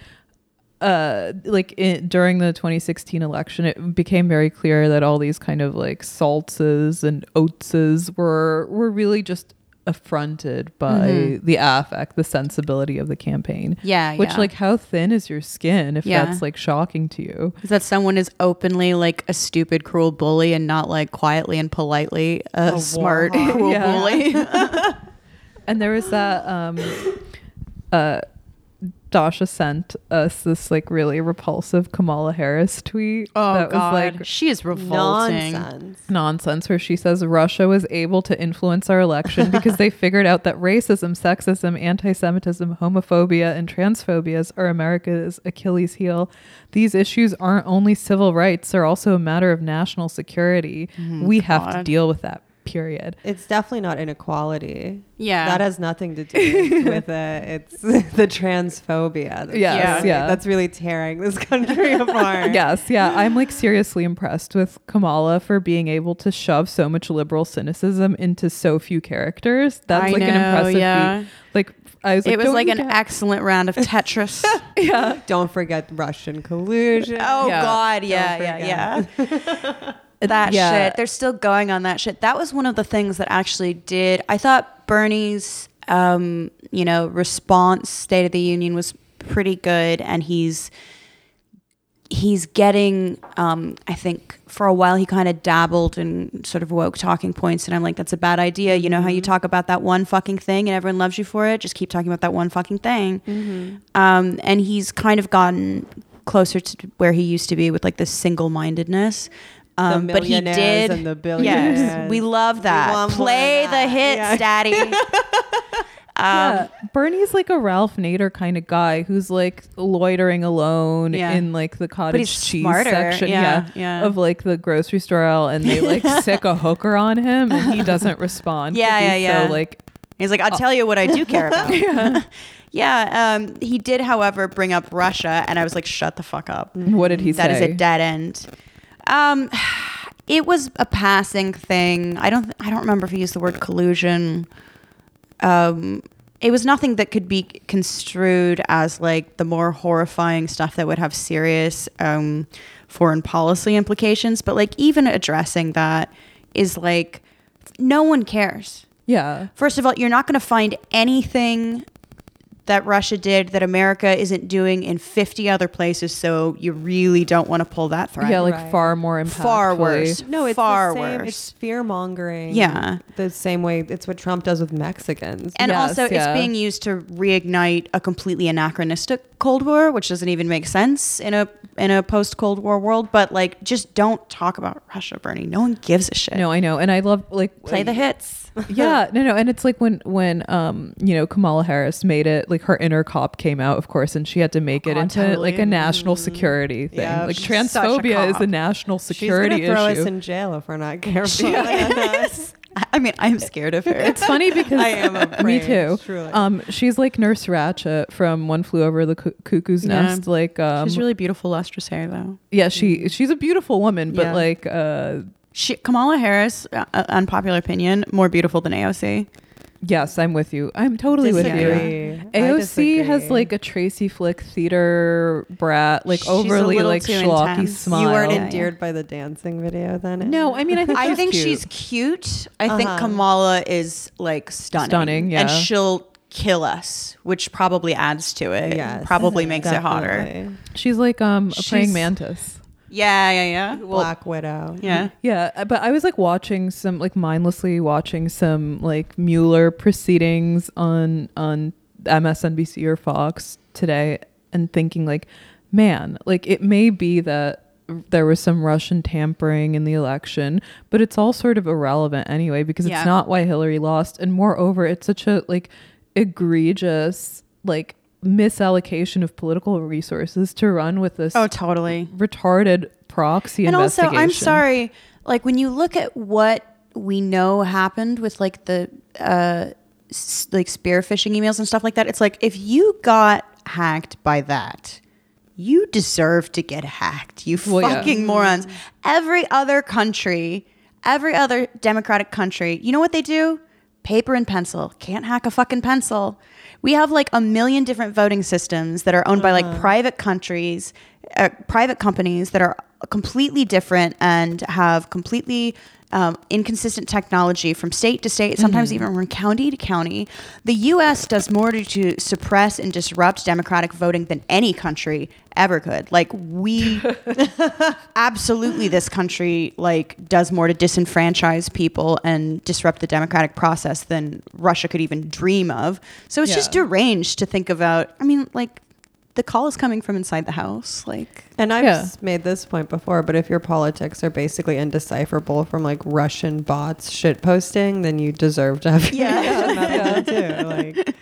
uh like in, during the 2016 election it became very clear that all these kind of like saltses and oatses were were really just affronted by the affect the sensibility of the campaign Yeah, which yeah. like how thin is your skin if Yeah. that's like shocking to you Is that someone is openly like a stupid, cruel bully and not like quietly and politely a, A smart, warhawk. cruel Yeah. bully? and there was that um uh Dasha sent us this like really repulsive Kamala Harris tweet Oh that God, was like she is revolting. Nonsense. nonsense where she says Russia was able to influence our election because they figured out that racism, sexism, anti-Semitism, homophobia, and transphobias are America's Achilles heel. These issues aren't only civil rights; they're also a matter of national security. Mm-hmm. we have to deal with that. Period. It's definitely not inequality. Yeah. That has nothing to do with it. It's the transphobia. That's Yes, really- yeah. That's really tearing this country apart. Yes, yeah. I'm like seriously impressed with Kamala for being able to shove so much liberal cynicism into so few characters. That's I like an impressive yeah. feat. Like I was like, it was like an get-" excellent round of Tetris. yeah. Don't forget Russian collusion. oh Yeah. God, yeah, yeah, yeah. That Yeah. shit. They're still going on that shit. That was one of the things that actually did. I thought Bernie's, um, you know, response, State of the Union, was pretty good, and he's he's getting. Um, I think for a while he kind of dabbled in sort of woke talking points, and I'm like, that's a bad idea. You know how you talk about that one fucking thing, and everyone loves you for it. Just keep talking about that one fucking thing. Um, and he's kind of gotten closer to where he used to be with like this single-mindedness. Um, but he millionaires did. and the billionaires. Yes, we love that. want more Play of the hits, Yeah. daddy. yeah, Bernie's like a Ralph Nader kind of guy who's like loitering alone Yeah. in like the cottage cheese smarter. section, Yeah, yeah. of like the grocery store aisle, and they like stick a hooker on him, and he doesn't respond. Yeah, yeah, he's yeah. So like, He's like, I'll tell you what I do care about. yeah. um, he did, however, bring up Russia, and I was like, shut the fuck up. what did he That is say? That is a dead end. Um, it was a passing thing. I don't. I don't remember if he used the word collusion. Um, it was nothing that could be construed as like the more horrifying stuff that would have serious um, foreign policy implications. But like even addressing that is like no one cares. yeah, First of all, you're not going to find anything that Russia did that America isn't doing in 50 other places. So you really don't want to pull that thread. yeah, like Right. far more impactfully. Far worse. No, it's far the same. worse. It's fear mongering. Yeah. the same way. It's what Trump does with Mexicans. and Yes, also, yeah. it's being used to reignite a completely anachronistic Cold War, which doesn't even make sense in a in a post Cold War world. But like, just don't talk about Russia, Bernie. No one gives a shit. No, I know, and I love like Play the hits. yeah, no, no, and it's like when when um you know Kamala Harris made it like her inner cop came out, of course, and she had to make it into totally. like a national security thing. Yeah, like she's such a transphobia is a national She's security gonna throw issue. us in jail if we're not careful. I mean, I'm scared of her. it's funny because I am Afraid, me too. truly. Um, she's like Nurse Ratched from One Flew Over the Cu- Cuckoo's Yeah. Nest. Like, um, She's really beautiful, lustrous hair, though. yeah, she she's a beautiful woman, but Yeah. like, uh, She, Kamala Harris, uh, unpopular opinion, more beautiful than AOC. Yes, I'm with you. I'm totally with you. AOC has like a Tracy Flick theater brat, like She's overly like schlocky intense. smile. You weren't Yeah, endeared by the dancing video then? No, I mean I think I she's think cute. she's cute. I think Uh-huh. Kamala is like stunning. Stunning, yeah. And she'll kill us, which probably adds to it. Yes, Probably makes it hotter. she's like um a praying mantis. Yeah, yeah, yeah. Well, Black Widow. yeah. Yeah, but I was like watching some like mindlessly watching some like Mueller proceedings on on MSNBC or Fox today and thinking like, man, like it may be that there was some Russian tampering in the election, but it's all sort of irrelevant anyway because Yeah. it's not why Hillary lost and moreover, it's such a like egregious like misallocation of political resources to run with this Oh, totally. retarded proxy And also. I'm sorry. Like when you look at what we know happened with like the uh, s- like spearphishing emails and stuff like that, it's like if you got hacked by that, you deserve to get hacked. You Well, yeah. fucking morons. Every other country, every other democratic country, you know what they do? paper and pencil. Can't hack a fucking pencil. We have like a million different voting systems that are owned by like private countries, uh, private companies that are completely different and have completely um, inconsistent technology from state to state, sometimes even from county to county. The U.S. does more to, to suppress and disrupt democratic voting than any country ever could. Like we, absolutely, this country like does more to disenfranchise people and disrupt the democratic process than Russia could even dream of. So it's just deranged to think about. I mean, like the call is coming from inside the house. Like And I've Yeah. made this point before, but if your politics are basically indecipherable from like Russian bots shit posting, then you deserve to have your Yeah. yeah. too. Like,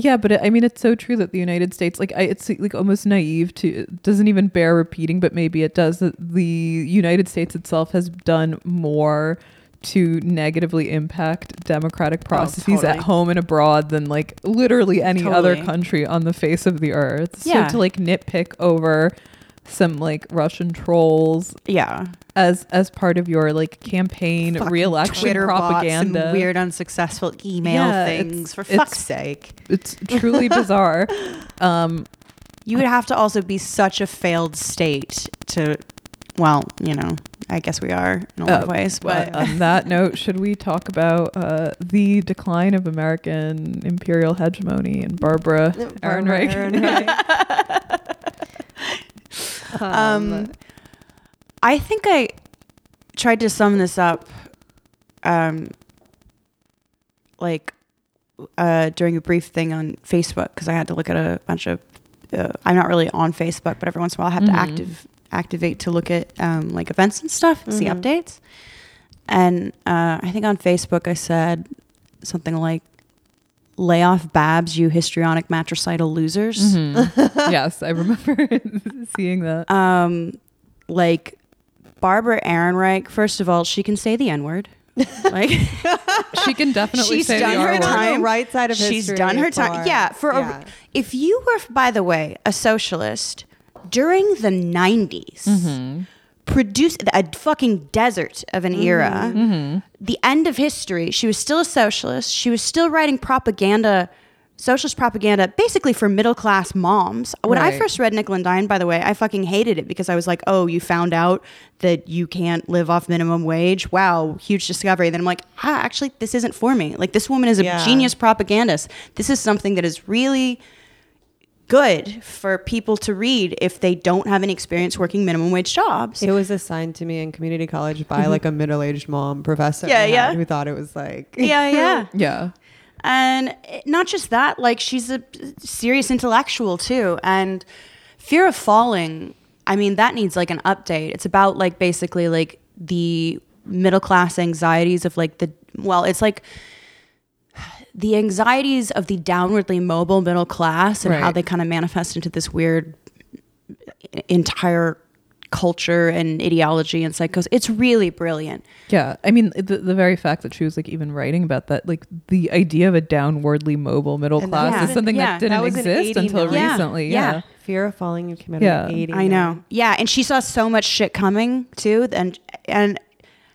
Yeah, but it, I mean, it's so true that the United States, like, I, it's like almost naive to, it doesn't even bear repeating, but maybe it does. That the United States itself has done more to negatively impact democratic processes totally. at home and abroad than like literally any other country on the face of the earth. Yeah. So to like nitpick over some like Russian trolls yeah, as as part of your like campaign Fucking re-election Twitter propaganda, weird unsuccessful email Yeah, things. For fuck's sake. it's truly bizarre. Um, You would have to also be such a failed state to, well, you know, I guess we are in a lot of Uh, ways, but uh, on that note, should we talk about uh, the decline of American imperial hegemony and Barbara Ehrenreich? um, I think I tried to sum this up, um, like uh, during a brief thing on Facebook because I had to look at a bunch of. Uh, I'm not really on Facebook, but every once in a while I have Mhm. to active activate to look at um, like events and stuff, and see updates. And uh, I think on Facebook I said something like, "Lay off Babs, you histrionic matricidal losers." Mhm. yes, I remember seeing that. um, like Barbara Ehrenreich, first of all, she can say the N word. Like She can definitely She's say done the her R word. time. on the right side of she's history. done her time. Yeah, for yeah. A, if you were, by the way, a socialist during the 90s, Mm-hmm. produced a fucking desert of an era, Mm-hmm. the end of history, she was still a socialist. She was still writing propaganda. Socialist propaganda, basically for middle class moms. When I first read Nickel and Dime, by the way, I fucking hated it because I was like, "Oh, you found out that you can't live off minimum wage. Wow, huge discovery." Then I'm like, "Ah, actually, this isn't for me. Like, this woman is a Yeah. genius propagandist. This is something that is really good for people to read if they don't have any experience working minimum wage jobs." It was assigned to me in community college by like a mm-hmm. middle-aged mom professor. Yeah, yeah. Who thought it was like yeah, yeah. Yeah. And not just that, like she's a serious intellectual too. And Fear of Falling, I mean, that needs like an update. It's about like basically like the middle class anxieties of like the, well, it's like the anxieties of the downwardly mobile middle class and how they kind of manifest into this weird entire culture and ideology and psychos. It's really brilliant. Yeah, I mean the the very fact that she was like even writing about that, like the idea of a downwardly mobile middle And class that is was something yeah, that didn't that exist until 89. Yeah, recently. yeah. Yeah. fear of falling. You came out Yeah. in eighty. I know. Yeah, and she saw so much shit coming too, and and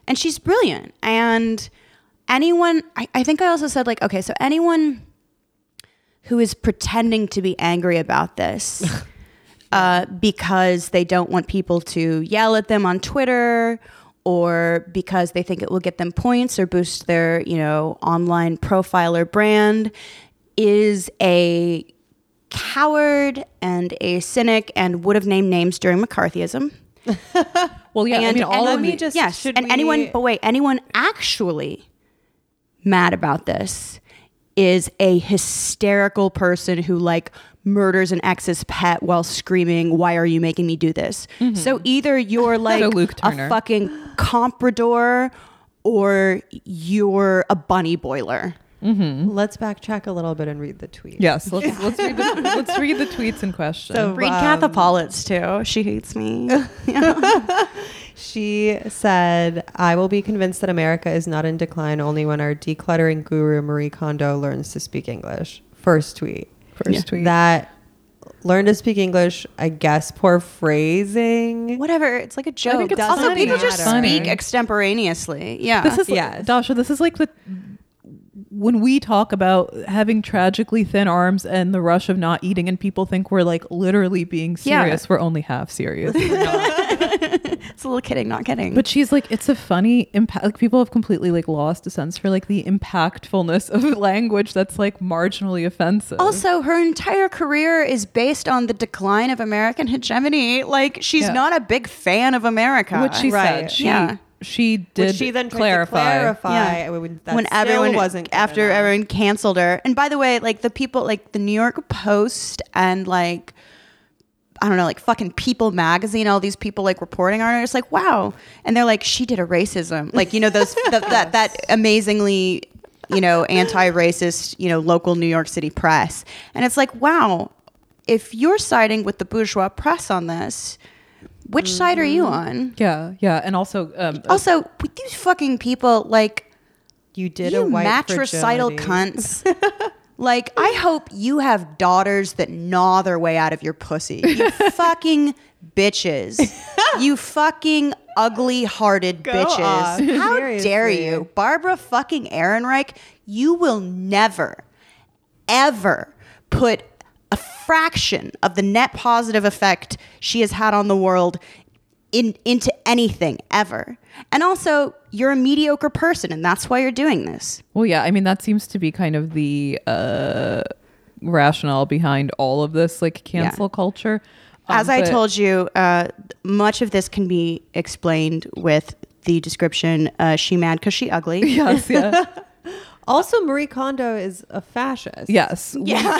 and she's brilliant. And anyone, I, I think I also said like, okay, so anyone who is pretending to be angry about this uh, because they don't want people to yell at them on Twitter or because they think it will get them points or boost their, you know, online profile or brand is a coward and a cynic and would have named names during McCarthyism. Well, yeah. I and mean, all and of me just- yes, and anyone, but wait, anyone actually mad about this is a hysterical person who like murders an ex's pet while screaming, "Why are you making me do this?" So either you're like Luke a fucking comprador or you're a bunny boiler. Let's backtrack a little bit and read the tweet. yes. Let's let's read the let's read the tweets in question. So- Read Um, Katha Pollitt too. She hates me. She said, I will be convinced that America is not in decline only when our decluttering guru Marie Kondo learns to speak English. First tweet. First Yeah. tweet. That learn to speak English, I guess poor phrasing. Whatever. It's like a joke. think it's also, funny. people just Funny. speak extemporaneously. Yeah. this is Yes. Dasha. This is like the when we talk about having tragically thin arms and the rush of not eating, and people think we're like literally being Yeah. serious, we're only half serious. It's a little kidding, not kidding. But she's like, it's a funny impact. Like people have completely like lost a sense for like the impactfulness of language that's like marginally offensive. Also, her entire career is based on the decline of American hegemony. Like, she's Yeah. not a big fan of America. which she Right. said, she Yeah. She did Which she then tried clarify. to clarify Yeah. when, that when everyone wasn't after enough. everyone canceled her. And by the way, like the people, like the New York Post and like I don't know, like fucking People magazine, all these people like reporting on her. It's like wow, and they're like she did a racism, like you know those that that, that amazingly you know anti-racist you know local New York City press, and it's like wow, if you're siding with the bourgeois press on this. Which side are you on? Yeah, yeah, and also um, Also, with these fucking people, like you did you a white matricidal cunts. like, I hope you have daughters that gnaw their way out of your pussy. You fucking bitches. You fucking ugly hearted bitches. off. How dare you? Barbara fucking Ehrenreich, you will never, ever put fraction of the net positive effect she has had on the world in into anything ever. And also, you're a mediocre person, and that's why you're doing this. Well, yeah, I mean that seems to be kind of the uh, rationale behind all of this, like cancel culture. Um, As I but- told you, uh, much of this can be explained with the description uh, "she mad because she ugly." yes, yeah, Also, Marie Kondo is a fascist. yes, Yeah,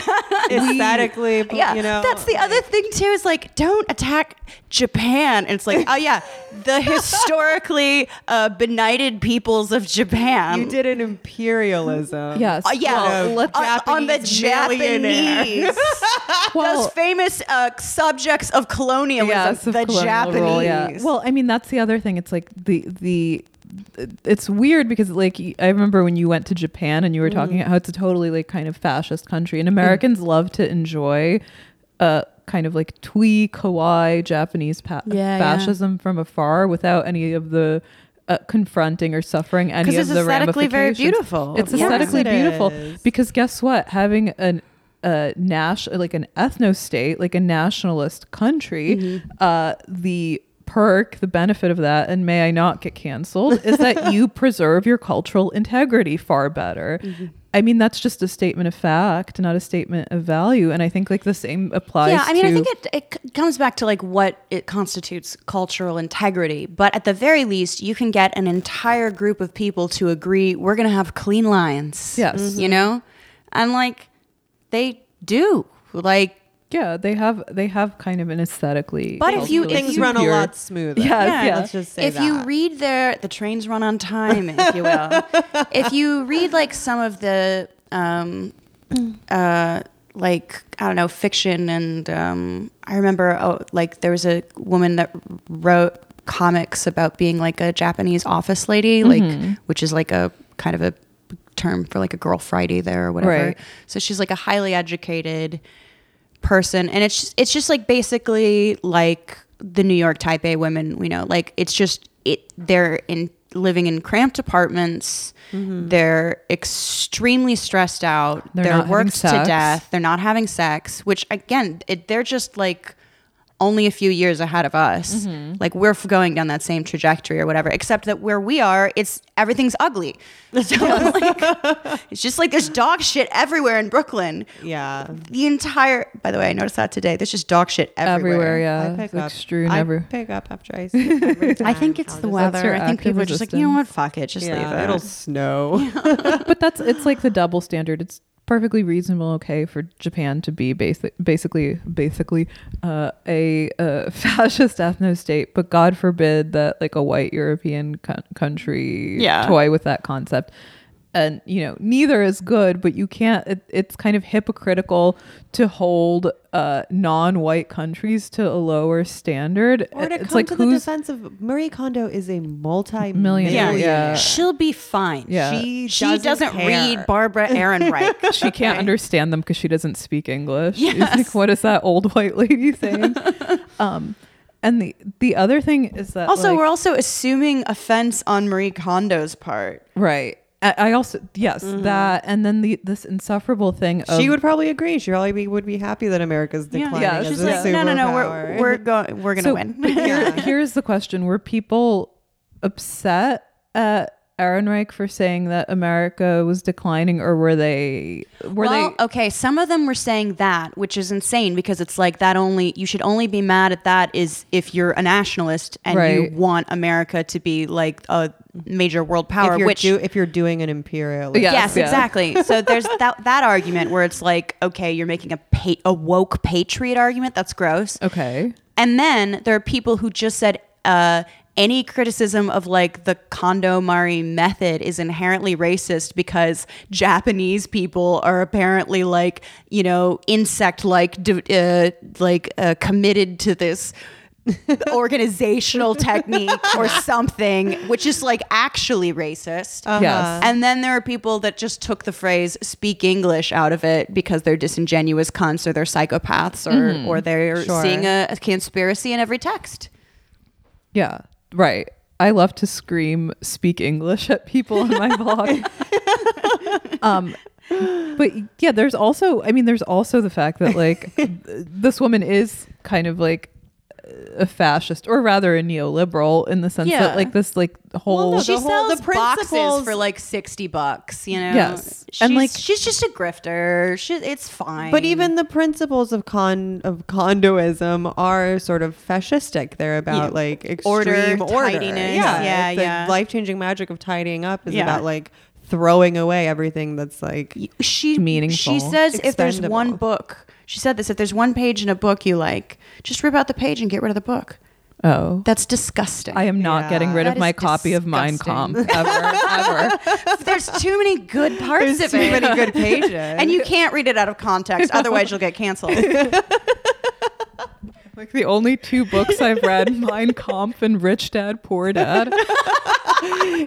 aesthetically, yeah. you know. that's the other thing too. Is like, don't attack Japan. And it's like, oh yeah, the historically uh, benighted peoples of Japan. You did an imperialism. yes. Uh, yeah, Well, let's- on, on the Japanese. Japanese, well, those famous uh, subjects of colonialism, yes, of the colonial Japanese. rule, yeah. Well, I mean, that's the other thing. It's like the the it's weird because like I remember when you went to Japan and you were talking Mm-hmm. about how it's a totally like kind of fascist country, and Americans love to enjoy uh kind of like twee kawaii Japanese pa- Yeah, yeah. fascism from afar without any of the uh, confronting or suffering any of it's the aesthetically very beautiful. It's aesthetically it beautiful is. because guess what? Having an a nash like an ethno state, like a nationalist country, Mm-hmm. uh, the perk, the benefit of that, and may I not get canceled, is that you preserve your cultural integrity far better. Mm-hmm. I mean, that's just a statement of fact, not a statement of value. And I think like the same applies. Yeah, I mean, I think it, it comes back to like what it constitutes cultural integrity. But at the very least, you can get an entire group of people to agree we're going to have clean lines. Yes. You know? And like, they do. Like, yeah, they have they have kind of an aesthetically. But if you- Things you- run a lot smoother. Yes, Yeah, yeah. Let's just say if you read their the trains run on time if you will if you read like some of the um uh like i don't know fiction and um i remember oh like there was a woman that wrote comics about being like a japanese office lady like which is like a kind of a term for like a girl friday there or whatever Right. so she's like a highly educated person. And it's it's just like basically like the New York type A women we know. Like it's just it they're in living in cramped apartments. They're extremely stressed out. They're they're, worked to death. They're not having sex which again it, they're just like only a few years ahead of us mm-hmm. like we're going down that same trajectory or whatever except that where we are it's everything's ugly so like it's just like there's dog shit everywhere in brooklyn yeah. the entire by the way i noticed that today there's just dog shit everywhere, everywhere, yeah, I pick like up. strewn I every- pick up after I see. i think it's I'll the weather i think active people are just like you know what fuck it just leave it it'll snow. but that's it's like the double standard. It's perfectly reasonable, okay, for Japan to be basic, basically, basically uh, a, uh fascist ethno state. But God forbid that like a white European co- country Yeah. toy with that concept. And you know, neither is good, but you can't. It, it's kind of hypocritical to hold uh, non-white countries to a lower standard. or to it's come like to the defense of Marie Kondo is a multi Millionaire, yeah. she'll be fine Yeah. She she doesn't, doesn't, read barbara ehrenreich she can't understand them because she doesn't speak English. She's Yes. like, what is that old white lady saying? um, and the the other thing is that also like- we're also assuming offense on marie kondo's part right, I, I also yes that and then the this insufferable thing. Of, Mm-hmm. she would probably agree. She probably be, would be happy that America's declining Yeah, as she's a like, no, no, no, we're we're going we're gonna so win. here- here's the question: Were people upset at Ehrenreich for saying that America was declining, or were they were well, they? okay, some of them were saying that, which is insane because it's like that only you should only be mad at that is if you're a nationalist and Right. you want America to be like a major world power, if you're, which do, if you're doing an imperial, Yeah. yes, yeah. exactly. So there's that that argument where it's like, okay, you're making a pa- a woke patriot argument. That's gross. Okay. And then there are people who just said uh, any criticism of like the Kondomari method is inherently racist because Japanese people are apparently like you know insect like uh, like uh, committed to this organizational technique or something, which is like actually racist. Uh-huh. Yes. And then there are people that just took the phrase "speak English" out of it because they're disingenuous cunts or they're psychopaths or or they're Sure. seeing a, a conspiracy in every text. Yeah. Right. I love to scream speak English at people on my blog. um but yeah, there's also I mean there's also the fact that like this woman is kind of like a fascist or rather a neoliberal in the sense Yeah. that like this like whole no, she the whole- sells the boxes principles- for like sixty bucks. You know, Yes. she's, And, like- she's just a grifter. She, it's fine. But even the principles of con of condoism are sort of fascistic. They're about Yeah. like extreme Order, order, tidiness. Yeah, Yeah, it's the yeah. life changing magic of tidying up is Yeah. about like throwing away everything that's like she Meaningful. She says if there's Expendable. one book, she said this: if there's one page in a book you like, just rip out the page and get rid of the book. oh That's disgusting. I am not Yeah. getting rid That of my is copy of Mein disgusting. Kampf ever ever. there's too many good parts there's of too it. many good pages. and you can't read it out of context, otherwise you'll get canceled. Like the only two books I've read, Mein Kampf and Rich Dad Poor Dad.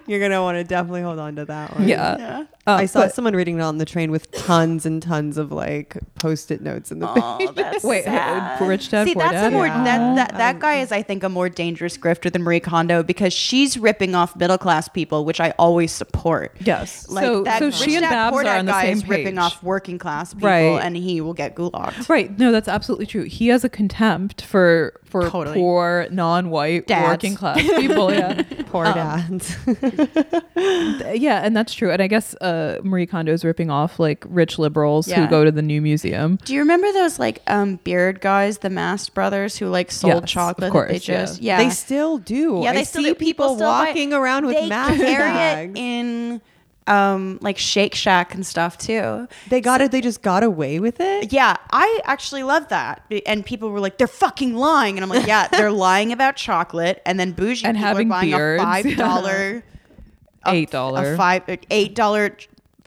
You're gonna want to definitely hold on to that one. Yeah. Yeah. Uh, I saw but- someone reading it on the train with tons and tons of like post-it notes in the Oh, that's Wait, sad. uh, Rich Dad, See, Poor that's Dad? a more Yeah. that that, that guy is, I think, a more dangerous grifter than Marie Kondo because she's ripping off middle class people, which I always support. Yes. Like so that so Rich she and Dad, Babs Poor are Dad on the guy same is page. ripping off working class people, Right. and he will get gulagged. Right. No, that's absolutely true. He has a contempt for for Totally. poor non-white Dads. working class people. Yeah. poor Um, dads. Yeah, and that's true. And I guess uh, Marie Kondo is ripping off like rich liberals Yeah. who go to the new museum. Do you remember those like um beard guys, the Mast Brothers who like sold Yes, of chocolate? course, they just yeah. yeah. They still do. yeah, they I still see do. people, still buy- walking around with they Mast carry bags. it in um like Shake Shack and stuff too. they got it. They just got away with it. Yeah, I actually love that. And people were like, "They're fucking lying," and I'm like, "Yeah, they're lying about chocolate." And then bougie And people having are buying beards. a five dollar, Eight dollar. five eight dollar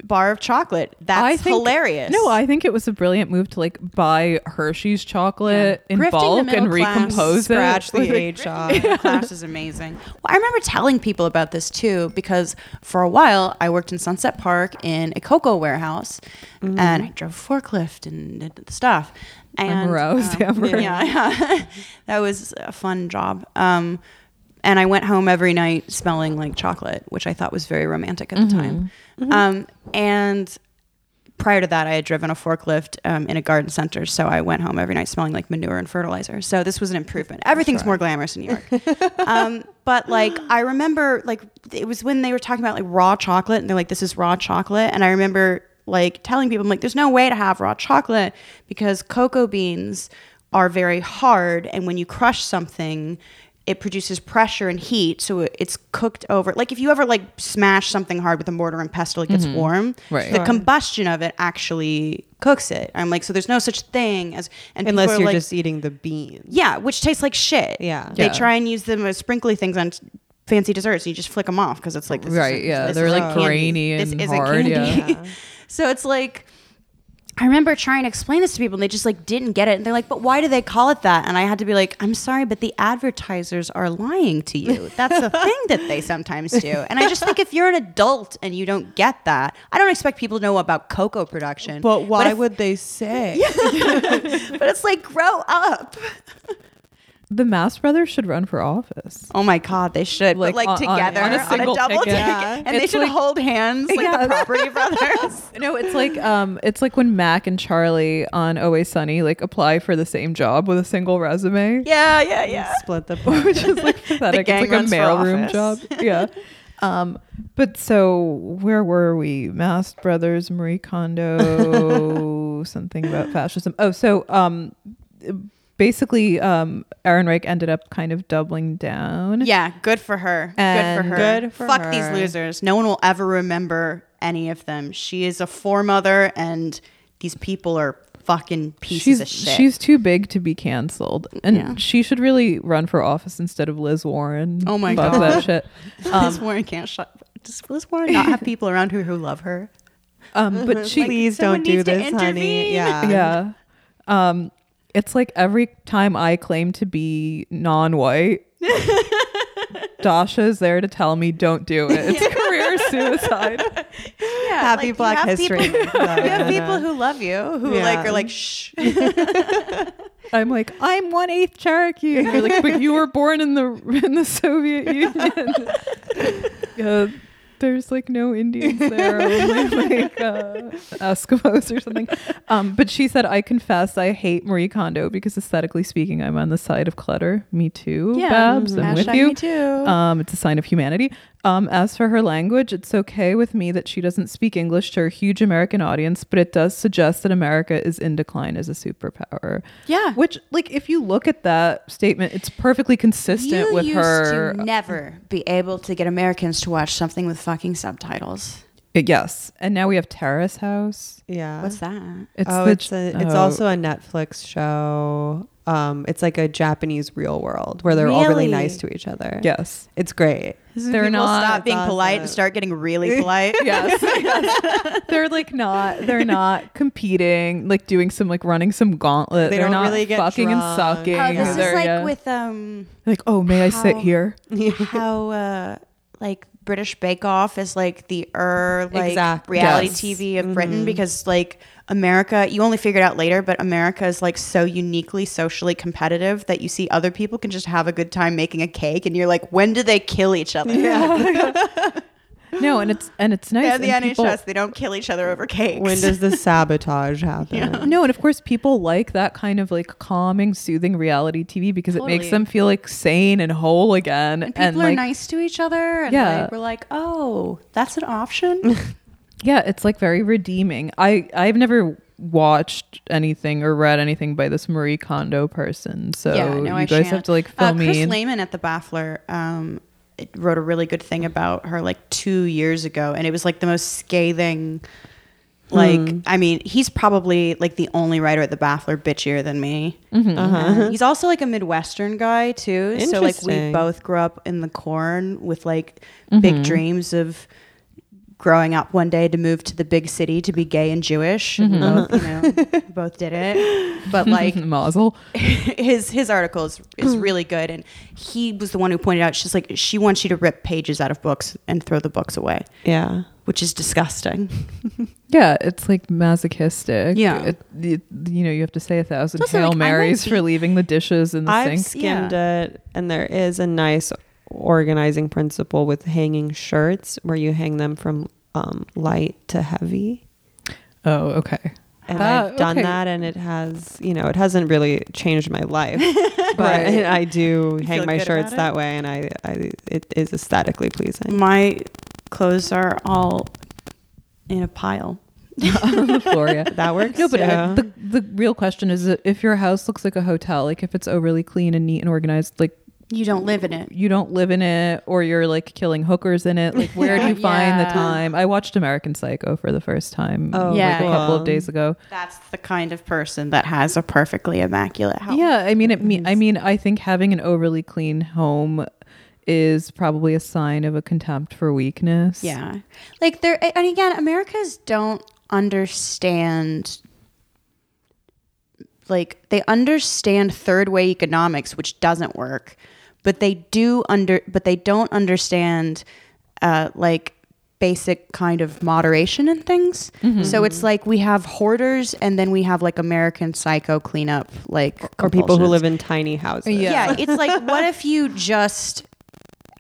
bar of chocolate. That's I think, hilarious. No, I think it was a brilliant move to like buy Hershey's chocolate Yeah. in Grifting bulk and class, recompose Scratch it. the Like, age shop. Middle class is amazing. Well, I remember telling people about this too because for a while I worked in Sunset Park in a cocoa warehouse, Mm-hmm. and I drove forklift and did the stuff. And aroused, um, yeah, yeah. that was a fun job. Um, and I went home every night smelling like chocolate, which I thought was very romantic at the time. Um, and prior to that, I had driven a forklift um, in a garden center, so I went home every night smelling like manure and fertilizer. So this was an improvement. Everything's more glamorous in New York. um, but like, I remember like it was when they were talking about like raw chocolate, and they're like, "This is raw chocolate," and I remember like telling people, "I'm like, there's no way to have raw chocolate because cocoa beans are very hard, and when you crush something." It produces pressure and heat so it's cooked over like if you ever like smash something hard with a mortar and pestle it gets mm-hmm. warm Right. the Sure. combustion of it actually cooks it i'm like so there's no such thing as and Unless you're like, just eating the beans. yeah which tastes like shit Yeah. they Yeah. try and use them as sprinkly things on fancy desserts and you just flick them off because it's like this Right, isn't- yeah, this they're, isn't like, candy. grainy this and isn't hard, candy. yeah. Yeah. so it's like I remember trying to explain this to people and they just like didn't get it. And they're like, but why do they call it that? And I had to be like, I'm sorry, but the advertisers are lying to you. That's a thing that they sometimes do. And I just think if you're an adult and you don't get that, I don't expect people to know about cocoa production. But why if- would they say? but it's like grow up. The Mast Brothers should run for office. Oh my god, they should. Like, Like, like on- on- together on on a a, double ticket. ticket, Yeah. and they should like- hold hands like Yeah. the Property Brothers. No, it's like um, it's like when Mac and Charlie on Always Sunny like apply for the same job with a single resume. yeah, yeah, yeah. Split the which is like pathetic. gang it's like a runs for mailroom job. Yeah. Um, but so where were we? Mast Brothers, Marie Kondo, something about fascism. Oh, so um, basically, um, Ehrenreich ended up kind of doubling down. Yeah, good for her. And good for her. good for Fuck her. these losers. No one will ever remember any of them. She is a foremother, and these people are fucking pieces She's of shit. she's too big to be canceled, and Yeah. she should really run for office instead of Liz Warren. Oh my Fuck God. that shit. Liz Warren can't shut. Does Liz Warren not have people around her who love her? Um, but she Please don't do needs to this, honey. Yeah. yeah um it's like every time i claim to be non-white dasha is there to tell me don't do it it's career suicide Yeah, Happy you Black have History People, Month, you have yeah, people no. who love you, who Yeah. like are like shh. i'm like i'm one-eighth cherokee and you're like but you were born in the in the soviet union uh, there's like no Indians there, only like uh, Eskimos or something. Um, but she said, I confess I hate Marie Kondo because aesthetically speaking, I'm on the side of clutter. Me too, Babs. I'm with you. Me too. Um, it's a sign of humanity. Um, as for her language, it's okay with me that she doesn't speak English to her huge American audience, but it does suggest that America is in decline as a superpower. yeah. Which, like, if you look at that statement, it's perfectly consistent you with used her. to never be able to get Americans to watch something with fucking subtitles. Uh, yes, and now we have Terrace House. Yeah. What's that? It's oh, the- it's a, it's oh. also a Netflix show. Um, it's like a Japanese real world where they're all really Really? nice to each other. yes. It's great. They're People not- stop being that's polite and start getting really polite. yes, yes. they're like not they're not competing like doing some like running some gauntlet They they're don't not really get fucking drunk. and sucking Oh, this is like yeah. with um like oh may i sit here how uh like British Bake Off is like the er like Exactly. reality Yes. TV of Britain because like America you only figured out later but America is like so uniquely socially competitive that you see other people can just have a good time making a cake and you're like when do they kill each other? no and it's and it's nice Yeah, the and NHS people- they don't kill each other over cakes. When does the sabotage happen? no and of course people like that kind of like calming soothing reality tv because it makes them feel like sane and whole again and people are like nice to each other and Yeah. like, we're like, "Oh, that's an option?" yeah it's like very redeeming i i've never watched anything or read anything by this marie kondo person so you I guys shan't. have to like uh, fill me Chris Lehmann at the Baffler um, it wrote a really good thing about her like two years ago, and it was like the most scathing. Like, Hmm. I mean, he's probably like the only writer at the Baffler bitchier than me. Mm-hmm. Uh, he's also like a Midwestern guy too. So like we both grew up in the corn with like Mm-hmm. big dreams of growing up one day to move to the big city to be gay and Jewish. And we both, you uh-huh. know, both did it. But like mazel his his article is, is mm. really good and he was the one who pointed out she's like she wants you to rip pages out of books and throw the books away Yeah. which is disgusting Yeah, it's like masochistic. Yeah. It, it- you know, you have to say a thousand Also, Hail like, Marys be- for leaving the dishes in the I've sink. skimmed it, and there is a nice organizing principle with hanging shirts where you hang them from um, light to heavy. Oh, okay. And That- I've done okay. that, and it has, you know, it hasn't really changed my life, but Right. I do You hang my shirts that way, and I, I, it is aesthetically pleasing. my clothes are all in a pile on the floor, yeah. That works. No, but uh, too. the the real question is that if your house looks like a hotel, like if it's overly clean and neat and organized, like you don't live in it you don't live in it or you're like killing hookers in it, like where do you find the time? I watched American Psycho for the first time Oh, like Yeah. a couple of days ago. that's the kind of person that has a perfectly immaculate house Yeah, I mean, it mean, I mean, I think having an overly clean home is probably a sign of a contempt for weakness. yeah like there and again americas don't understand like they understand third way economics which doesn't work but they do under but they don't understand uh like basic kind of moderation and things. Mm-hmm. So it's like we have hoarders and then we have like American psycho cleanup, like or people who live in tiny houses. Yeah. Yeah, it's like what if you just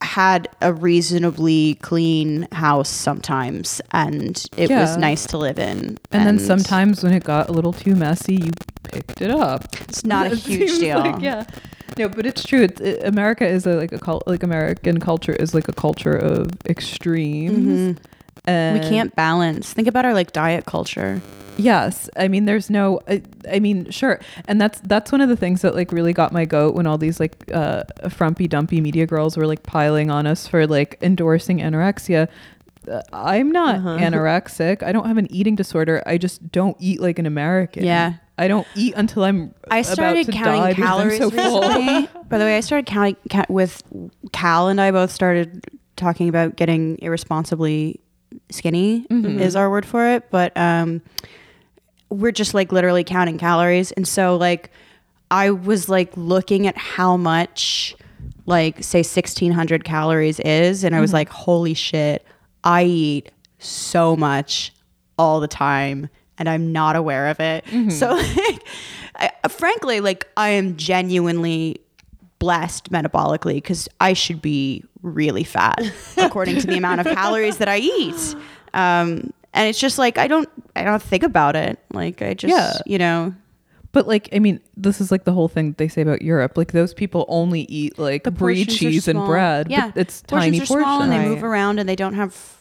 had a reasonably clean house sometimes and it was nice to live in. And, then sometimes when it got a little too messy, you picked it up. it's not a huge deal. like- yeah. No, but it's true. It's, it, America is a, like a cult. Like American culture is like a culture of extremes. Mm-hmm. And we can't balance. Think about our like diet culture. Yes, I mean, there's no. I, I mean, sure, and that's that's one of the things that like really got my goat when all these like uh, frumpy dumpy media girls were like piling on us for like endorsing anorexia. Uh, I'm not Uh-huh. anorexic. I don't have an eating disorder. I just don't eat like an American. Yeah. I don't eat until I'm. I started counting calories so recently. By the way, I started counting ca- with Cal and I both started talking about getting irresponsibly skinny Mhm. is our word for it, but um we're just like literally counting calories and so like I was like looking at how much like say 1600 calories is and I was like holy shit, I eat so much all the time and I'm not aware of it. So like I, frankly like I am genuinely blessed metabolically because I should be really fat according to the amount of calories that I eat. Um, and it's just like I don't I don't think about it. Like I just Yeah. you know But like, I mean, this is like the whole thing they say about Europe. Like those people only eat like the brie cheese and bread. Yeah, but it's portions tiny are small portions. and they move around and they don't have.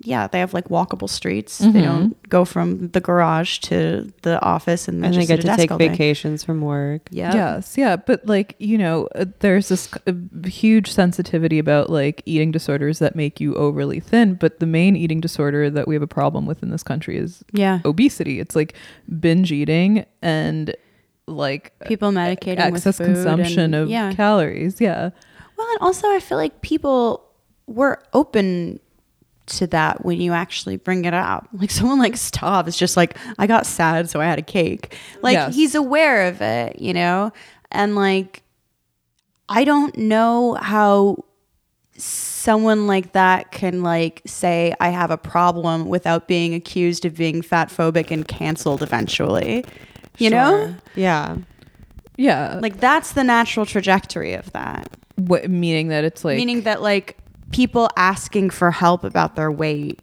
Yeah, they have like walkable streets. Mm-hmm. They don't go from the garage to the office and, And they get to take vacations from work. Yeah. Yes, yeah, but like you know, uh, there's this uh, huge sensitivity about like eating disorders that make you overly thin. But the main eating disorder that we have a problem with in this country is Yeah. obesity. It's like binge eating and like People medicating with excess food consumption and- of yeah. calories. Yeah, Well, and also I feel like people were open to that when you actually bring it up. Like someone like Stav is just like, I got sad, so I had a cake. Like Yes. he's aware of it, you know? And like, I don't know how someone like that can like say I have a problem without being accused of being fat phobic and canceled eventually. You know? Yeah. yeah. Like that's the natural trajectory of that. what meaning that it's like meaning that like people asking for help about their weight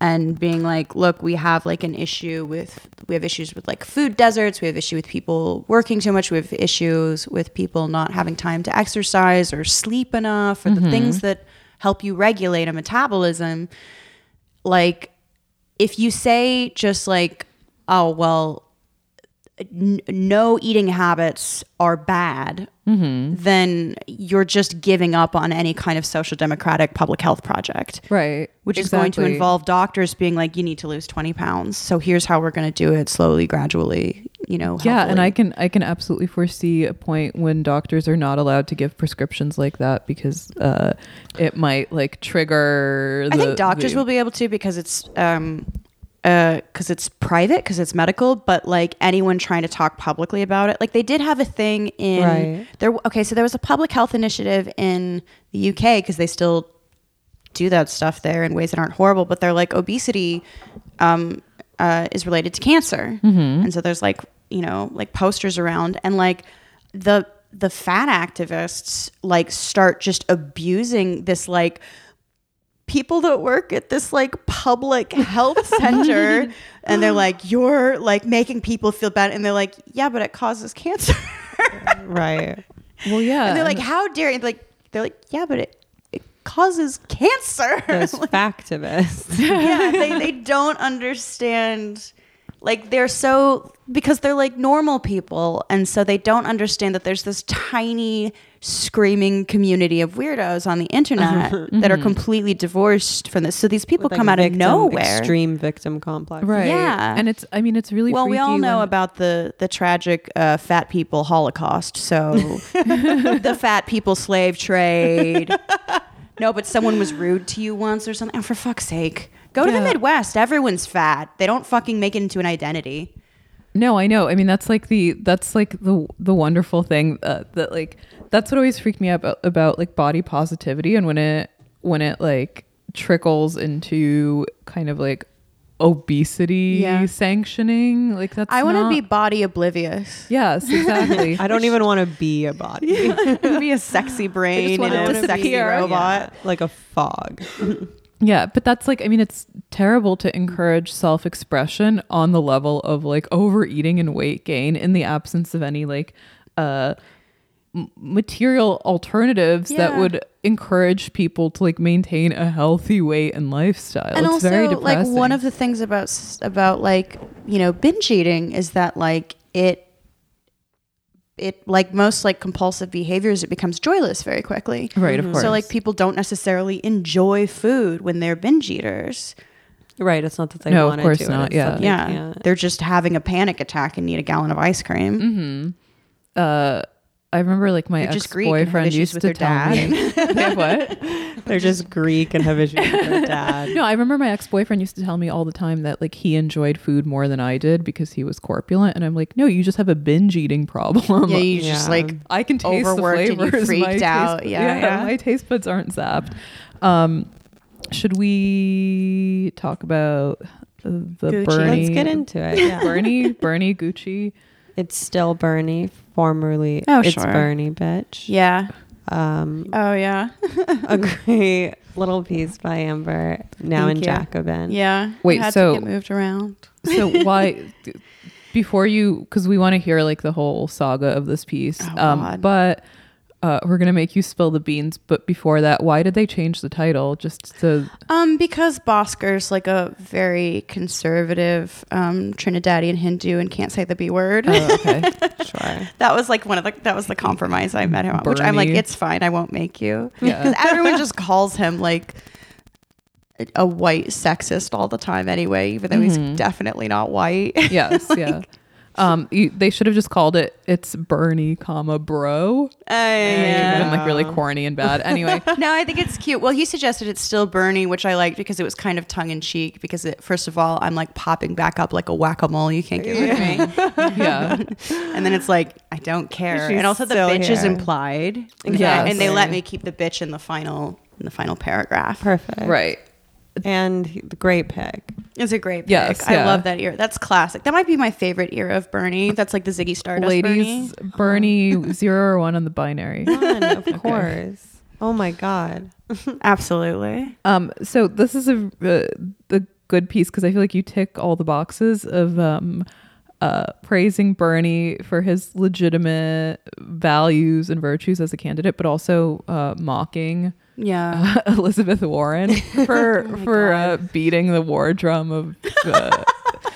and being like look we have like an issue with we have issues with like food deserts. We have issue with people working too much. We have issues with people not having time to exercise or sleep enough or the mm-hmm. things that help you regulate a metabolism. Like if you say just like oh well no eating habits are bad, then you're just giving up on any kind of social democratic public health project. right, Which is going to involve doctors being like, you need to lose 20 pounds. So here's how we're going to do it slowly, gradually, you know. yeah and i can i can absolutely foresee a point when doctors are not allowed to give prescriptions like that because uh it might like trigger I the- think doctors the- will be able to because it's um uh because it's private because it's medical but like anyone trying to talk publicly about it like they did have a thing in Right. there okay so there was a public health initiative in the UK because they still do that stuff there in ways that aren't horrible but they're like obesity um uh is related to cancer and so there's like you know like posters around and like the the fat activists like start just abusing this like people that work at this like public health center and they're like you're like making people feel bad and they're like yeah but it causes cancer Right. well yeah and they're like how dare you like they're like yeah but it it causes cancer Those Like, factivists. yeah they, they don't understand like they're so because they're like normal people and so they don't understand that there's this tiny screaming community of weirdos on the internet that are completely divorced from this. So these people With, like, come out of nowhere. Extreme victim complex. right. Yeah. and it's i mean it's really well we all know when- about the the tragic uh, fat people holocaust. So the fat people slave trade. No but someone was rude to you once or something. Oh, for fuck's sake. Go to the midwest. Everyone's fat. They don't fucking make it into an identity. No, I know. I mean, that's like the that's like the the wonderful thing uh, that like that's what always freaked me out about, about like body positivity and when it when it like trickles into kind of like obesity Yeah. sanctioning. Like that's I want to not- be body oblivious. Yes, exactly. I don't even want to be a body. be a sexy brain wanna and a sexy disappear. robot. like a fog. Yeah, but that's like I mean it's terrible to encourage self-expression on the level of like overeating and weight gain in the absence of any like uh m- material alternatives that would encourage people to like maintain a healthy weight and lifestyle. and it's also very like depressing. one of the things about about like you know binge eating is that like it it like most like compulsive behaviors it becomes joyless very quickly right, of course. so like people don't necessarily enjoy food when they're binge eaters Right. It's not that they No, of wanted course to. not, It's yeah. they yeah can't. they're just having a panic attack and need a gallon of ice cream hmm Uh, I remember like my ex Greek and have boyfriend used to tell dad. me. They have what? They're just Greek and have issues with their dad. No, I remember my ex boyfriend used to tell me all the time that like he enjoyed food more than I did because he was corpulent, and I'm like, no, you just have a binge eating problem. yeah you just like I can taste overworked the and you flavors. freaked my taste- out. Yeah, yeah. my taste buds aren't zapped. Um, should we talk about the Gucci. Bernie? Let's get into it. Yeah. Bernie, Bernie Gucci. It's still Bernie, formerly Oh, it's sure. Bernie, bitch. yeah Um, oh yeah a great little piece by Amber, now Thank in you. Jacobin. yeah Wait, had so- to get moved around So why? Before you, because we want to hear like the whole saga of this piece. Oh, um, God. but uh, we're gonna make you spill the beans. But before that, why did they change the title? Just to Um, because Bhaskar's like a very conservative um, Trinidadian Hindu and can't say the B word. oh, okay. Sure. that was like one of the that was the compromise I met him on, which I'm like, it's fine, I won't make you. Yeah. 'Cause everyone just calls him like a- a white sexist all the time anyway, even though Mhm. he's definitely not white. yes, yeah. Um, you, they should have just called it "It's Bernie, comma bro." Uh, It would been like really corny and bad. Anyway, no, I think it's cute. Well, he suggested it's still Bernie, which I liked because it was kind of tongue in cheek. Because it, first of all, I'm like popping back up like a whack a mole. You can't get rid of me. yeah, And then it's like I don't care. She's and also the bitch is implied. And- Yes. And they let me keep the bitch in the final in the final paragraph. Perfect. right. And the great pick. It's a great pick. Yes, I yeah. love that era. That's classic. That might be my favorite era of Bernie. That's like the Ziggy Stardust Ladies, Bernie zero or one on the binary. Fun, of course. Oh my God. Absolutely. Um, so this is a uh, the good piece because I feel like you tick all the boxes of um, uh, praising Bernie for his legitimate values and virtues as a candidate, but also uh, mocking Yeah. uh, Elizabeth Warren for Oh for uh, beating the war drum of. Uh,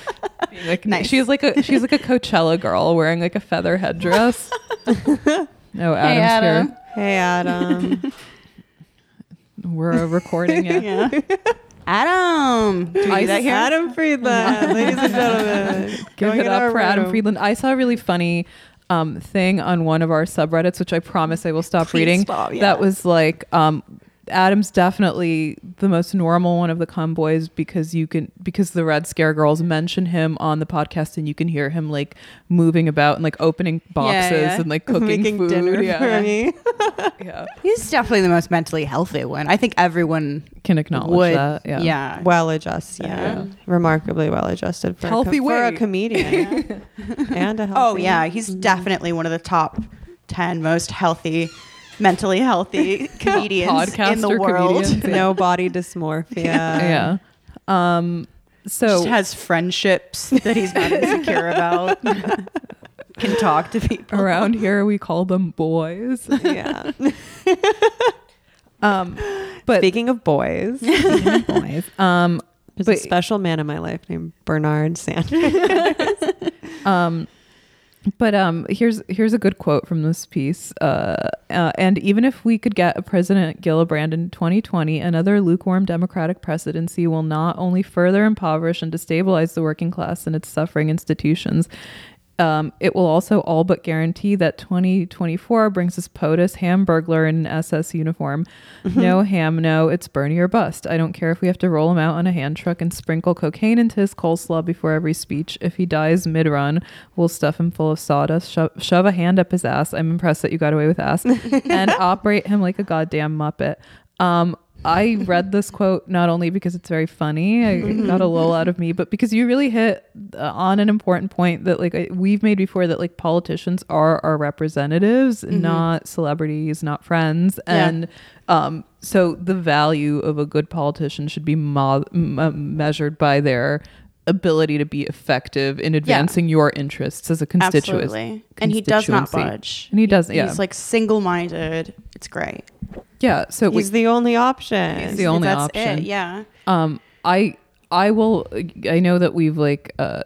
being like Nice. she's like a she's like a Coachella girl wearing like a feather headdress. no, Adam's Adam. here. Hey, Adam. We're uh, recording it. yeah. Adam. Do we I that here? Adam Friedland, ladies and gentlemen. Give Going it up our for Adam. Friedland. I saw a really funny um, thing on one of our subreddits, which I promise I will stop Please reading. stop, yeah. That was like um, Adam's definitely the most normal one of the convoys because you can because the Red Scare girls mention him on the podcast and you can hear him like moving about and like opening boxes yeah. and like cooking Making food. dinner yeah. for me. yeah, He's definitely the most mentally healthy one. I think everyone can acknowledge would. that. Yeah. yeah. Well adjusted. Yeah. Remarkably well adjusted for, Healthy a, com- for a comedian. and a oh, healthy Oh yeah, he's definitely one of the top ten most healthy, mentally healthy comedians in the world. comedians. no body dysmorphia. yeah. Um. So Just has friendships that he's not insecure about. Can talk to people. around here we call them boys. yeah. Um. But Speaking of boys, boys. Um. there's But- a special man in my life named Bernard Sanders. Um, but um, here's here's a good quote from this piece. Uh, uh, and even if we could get a President Gillibrand in 2020, another lukewarm Democratic presidency will not only further impoverish and destabilize the working class and its suffering institutions. Um, it will also all but guarantee that 2024 brings us POTUS hamburglar in an SS uniform. No ham, no, it's Bernie or bust. I don't care if we have to roll him out on a hand truck and sprinkle cocaine into his coleslaw before every speech. If he dies mid run, we'll stuff him full of sawdust, sho- shove a hand up his ass. I'm impressed that you got away with ass, and operate him like a goddamn muppet. Um, I read this quote not only because it's very funny, I got a lull out of me, but because you really hit uh, on an important point that like we've made before that like politicians are our representatives, not celebrities, not friends, Yeah. and um, so the value of a good politician should be mo- m- measured by their ability to be effective in advancing your interests as a constituent. Absolutely. And he does not budge. And he does, yeah. He's like single minded. It's great. Yeah, so we, He's the only option. He's the only That's option. It. Yeah. Um, I I will. I know that we've like uh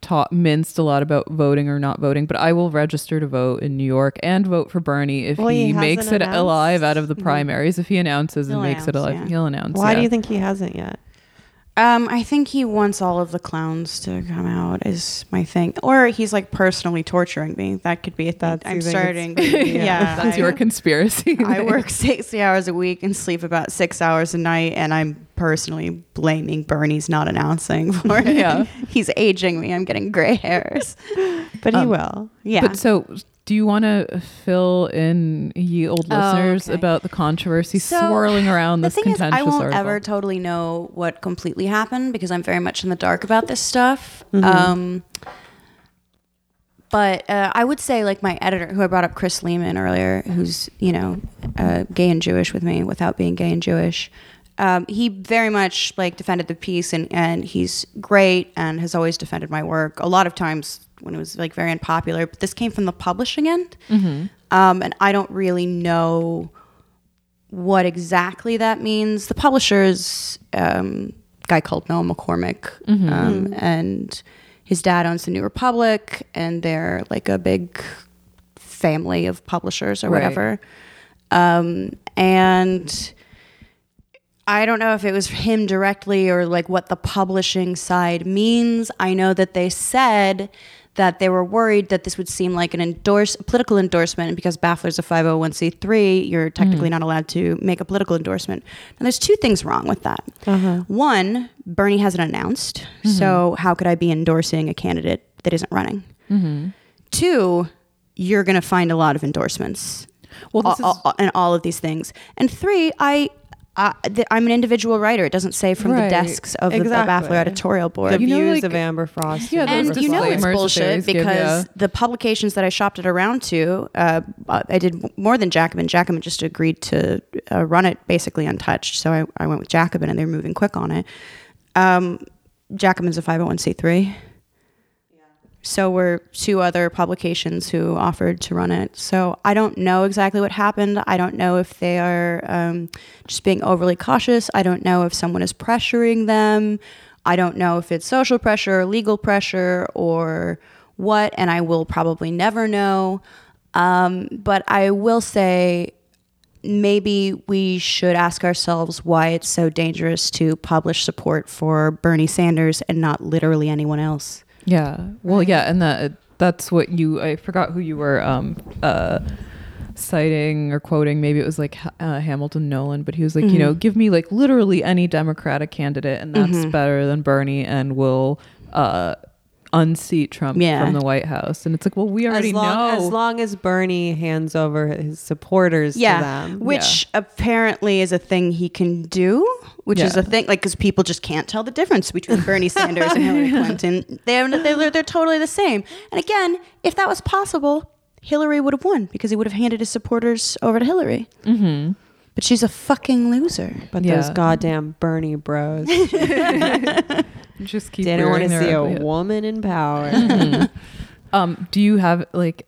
taught minced a lot about voting or not voting, but I will register to vote in New York and vote for Bernie if Well, he, he makes it hasn't alive out of the primaries. If he announces and He'll makes it alive, yeah. he'll announce. Why do you think he hasn't yet? Um, I think he wants all of the clowns to come out is my thing, or he's like personally torturing me. That could be a thing. I'm starting. yeah, yeah. That's I, your conspiracy. I work sixty hours a week and sleep about six hours a night, and I'm personally blaming Bernie's not announcing for it. Yeah. he's aging me. I'm getting gray hairs. But he Um, will. Yeah. But so, do you want to fill in ye old Oh, listeners okay. about the controversy So, swirling around the this thing is, I won't article? ever totally know what completely happened because I'm very much in the dark about this stuff. Mm-hmm. Um, but uh, I would say, like my editor, who I brought up, Chris Lehmann earlier, who's you know uh, gay and Jewish with me without being gay and Jewish. Um, he very much like defended the piece, and and he's great and has always defended my work. A lot of times when it was like very unpopular, but this came from the publishing end, um, and I don't really know what exactly that means. The publishers um, guy called Noah McCormack, um, and his dad owns the New Republic, and they're like a big family of publishers or Right. whatever. Um, and I don't know if it was him directly or like what the publishing side means. I know that they said that they were worried that this would seem like an endorse a political endorsement and because Baffler's a 501c3, you're technically mm. not allowed to make a political endorsement. And there's two things wrong with that. Uh-huh. One, Bernie hasn't announced, mm-hmm. so how could I be endorsing a candidate that isn't running? Mm-hmm. Two, you're going to find a lot of endorsements Well, this all- is- all- and all of these things. And three, I, I th- I'm an individual writer. It doesn't say from Right. the desks of the Exactly. Baffler editorial board. The You know, views like- of Amber Frost. Yeah, and those you know it's disclaimers that they bullshit always give, because yeah. the publications that I shopped it around to, uh, I did more than Jacobin. Jacobin just agreed to uh, run it basically untouched. So I, I went with Jacobin and they're moving quick on it. Um, Jacobin's a 501c3. So were two other publications who offered to run it. So I don't know exactly what happened. I don't know if they are um, just being overly cautious. I don't know if someone is pressuring them. I don't know if it's social pressure or legal pressure or what, and I will probably never know. Um, but I will say maybe we should ask ourselves why it's so dangerous to publish support for Bernie Sanders and not literally anyone else. Yeah. Well, yeah, and that that's what you. I forgot who you were um uh citing or quoting. Maybe it was like uh, Hamilton Nolan, but he was like, you Mm-hmm. know, give me like literally any Democratic candidate, and that's Mm-hmm. better than Bernie, and we'll uh unseat Trump Yeah. from the White House. And it's like, well, we already as long, know. as long as Bernie hands over his supporters to them. which apparently is a thing he can do, which is a thing like because people just can't tell the difference between Bernie Sanders and Hillary Clinton. They're, they're they're totally the same. And again, if that was possible, Hillary would have won because he would have handed his supporters over to Hillary. Mm-hmm. But she's a fucking loser. But Yeah. those goddamn Bernie bros. just keep. they don't want to see a ugly woman in power. Um, do you have like,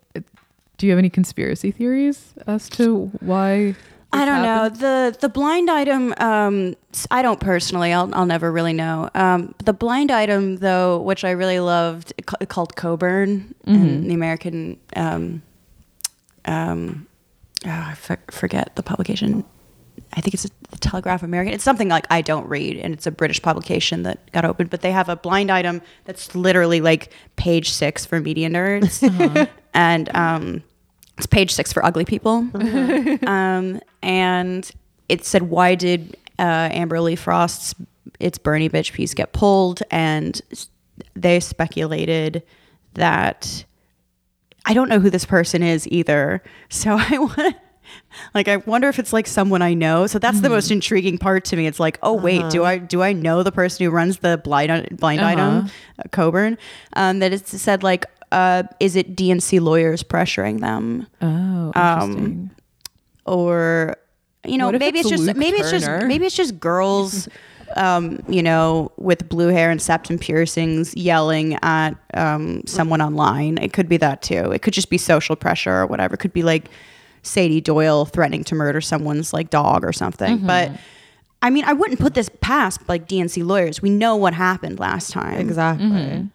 do you have any conspiracy theories as to why? I don't happened? know the the blind item. Um, s- I don't personally. I'll I'll never really know. Um, the blind item though, which I really loved, it ca- called Coburn, and the American. Um, um, oh, I forget the publication. I think it's the Telegraph American. It's something like I don't read, and it's a British publication that got opened. But they have a blind item that's literally like page six for media nerds, and um, it's page six for ugly people. um, and it said, "Why did uh, Amber Lee Frost's It's Bernie bitch piece get pulled?" And they speculated that I don't know who this person is either. So I want like I wonder if it's like someone I know. So that's the most intriguing part to me. It's like, oh wait, do I do I know the person who runs the blind blind Uh-huh. item, uh, Coburn? Um, that it said like, uh, is it DNC lawyers pressuring them, Oh, Um, or you know maybe it's it's, just Luke maybe it's just maybe it's just girls. Um, you know, with blue hair and septum piercings, yelling at um, someone online. It could be that too. It could just be social pressure or whatever. It could be like Sady Doyle threatening to murder someone's like dog or something. Mm-hmm. But I mean, I wouldn't put this past like DNC lawyers. We know what happened last time. Exactly. Mm-hmm.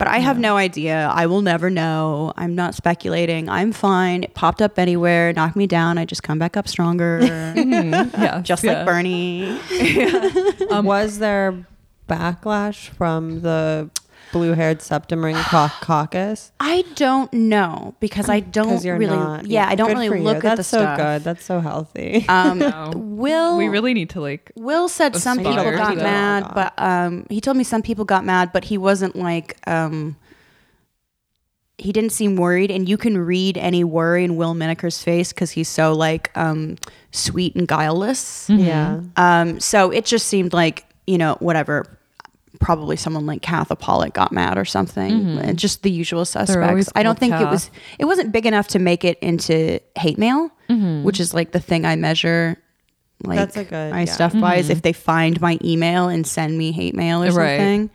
But I have no idea. I will never know. I'm not speculating. I'm fine. It popped up anywhere, knocked me down. I just come back up stronger. yeah, just yeah. like Bernie. Um, Was there backlash from the blue-haired septum ring cau- caucus? I don't know because I don't Because you're really. not. yeah, I don't Good for really you. look That's at the stuff. That's so stuff. good. That's so healthy. Um, No. Will we really need to like Will said some people got to mad, Oh, but um, he told me some people got mad, but he wasn't like um, he didn't seem worried, and you can read any worry in Will Menaker's face because he's so like um, sweet and guileless. yeah. Um, so it just seemed like you know whatever. Probably someone like Katha Pollitt got mad or something. And Just the usual suspects. I don't called think it was. It wasn't big enough to make it into hate mail, which is like the thing I measure. Like That's a good- my yeah. stuff by is if they find my email and send me hate mail or Right. something.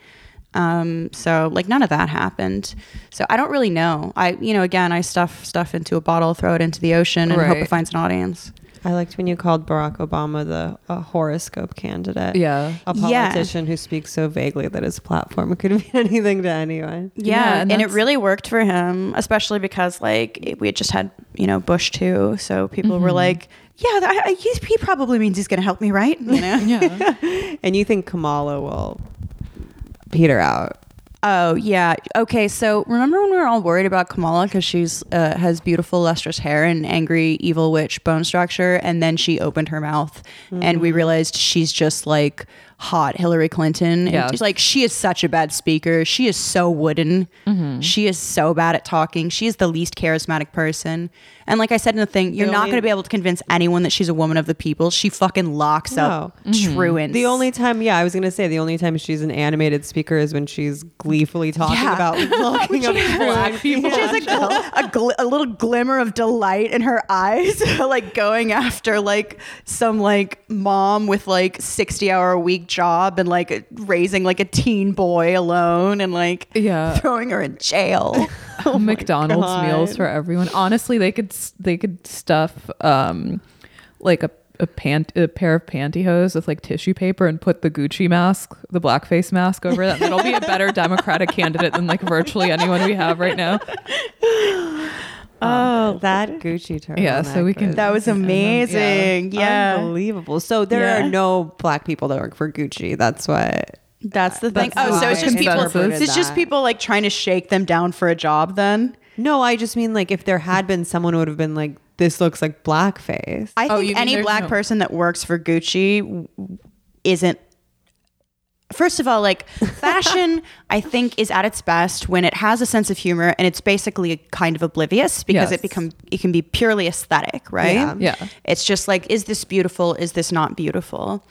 Um, so like none of that happened. So I don't really know. I you know again I stuff stuff into a bottle, throw it into the ocean, and hope it finds an audience. I liked when you called Barack Obama the a horoscope candidate. yeah. A Yeah. politician who speaks so vaguely that his platform could mean anything to anyone. Yeah, Yeah, and, and it really worked for him, especially because like we had just had you know Bush too, so people were mm-hmm. like, "Yeah, I, I, he's, he probably means he's going to help me, right?" You know? Yeah. And you think Kamala will peter out? Oh yeah. Okay. So remember when we were all worried about Kamala because she's uh, has beautiful lustrous hair and angry evil witch bone structure, and then she opened her mouth, and we realized she's just like hot Hillary Clinton. Yeah. She's like she is such a bad speaker. She is so wooden. She is so bad at talking. She is the least charismatic person. And like I said in the thing, you're The not only- going to be able to convince anyone that she's a woman of the people. She fucking locks up mm-hmm. truants. The only time, yeah, I was gonna say the only time she's an animated speaker is when she's gleefully talking Yeah. about locking up black people. She has a, gl- a, gl- a little glimmer of delight in her eyes, like going after like some like mom with like 60 hour a week job and like raising like a teen boy alone and like Yeah. throwing her in jail. Oh oh McDonald's God. meals for everyone. Honestly, they could they could stuff um like a a pant a pair of pantyhose with like tissue paper and put the Gucci mask, the blackface mask over that. It'll be a better Democratic candidate than like virtually anyone we have right now. Oh, that Gucci turn. Yeah, so we can- that was amazing. Yeah. unbelievable. So there Yeah. are no black people that work for Gucci. That's what. That's the thing. That's oh, so it's just people. It's just people like trying to shake them down for a job. Then No, I just mean like if there had been someone who would have been like, this looks like blackface. I Oh, you think mean any there's black no- person that works for Gucci w- isn't. First of all, like fashion, I think is at its best when it has a sense of humor and it's basically kind of oblivious because Yes. it become it can be purely aesthetic, right? Yeah. Yeah. It's just like, is this beautiful? Is this not beautiful?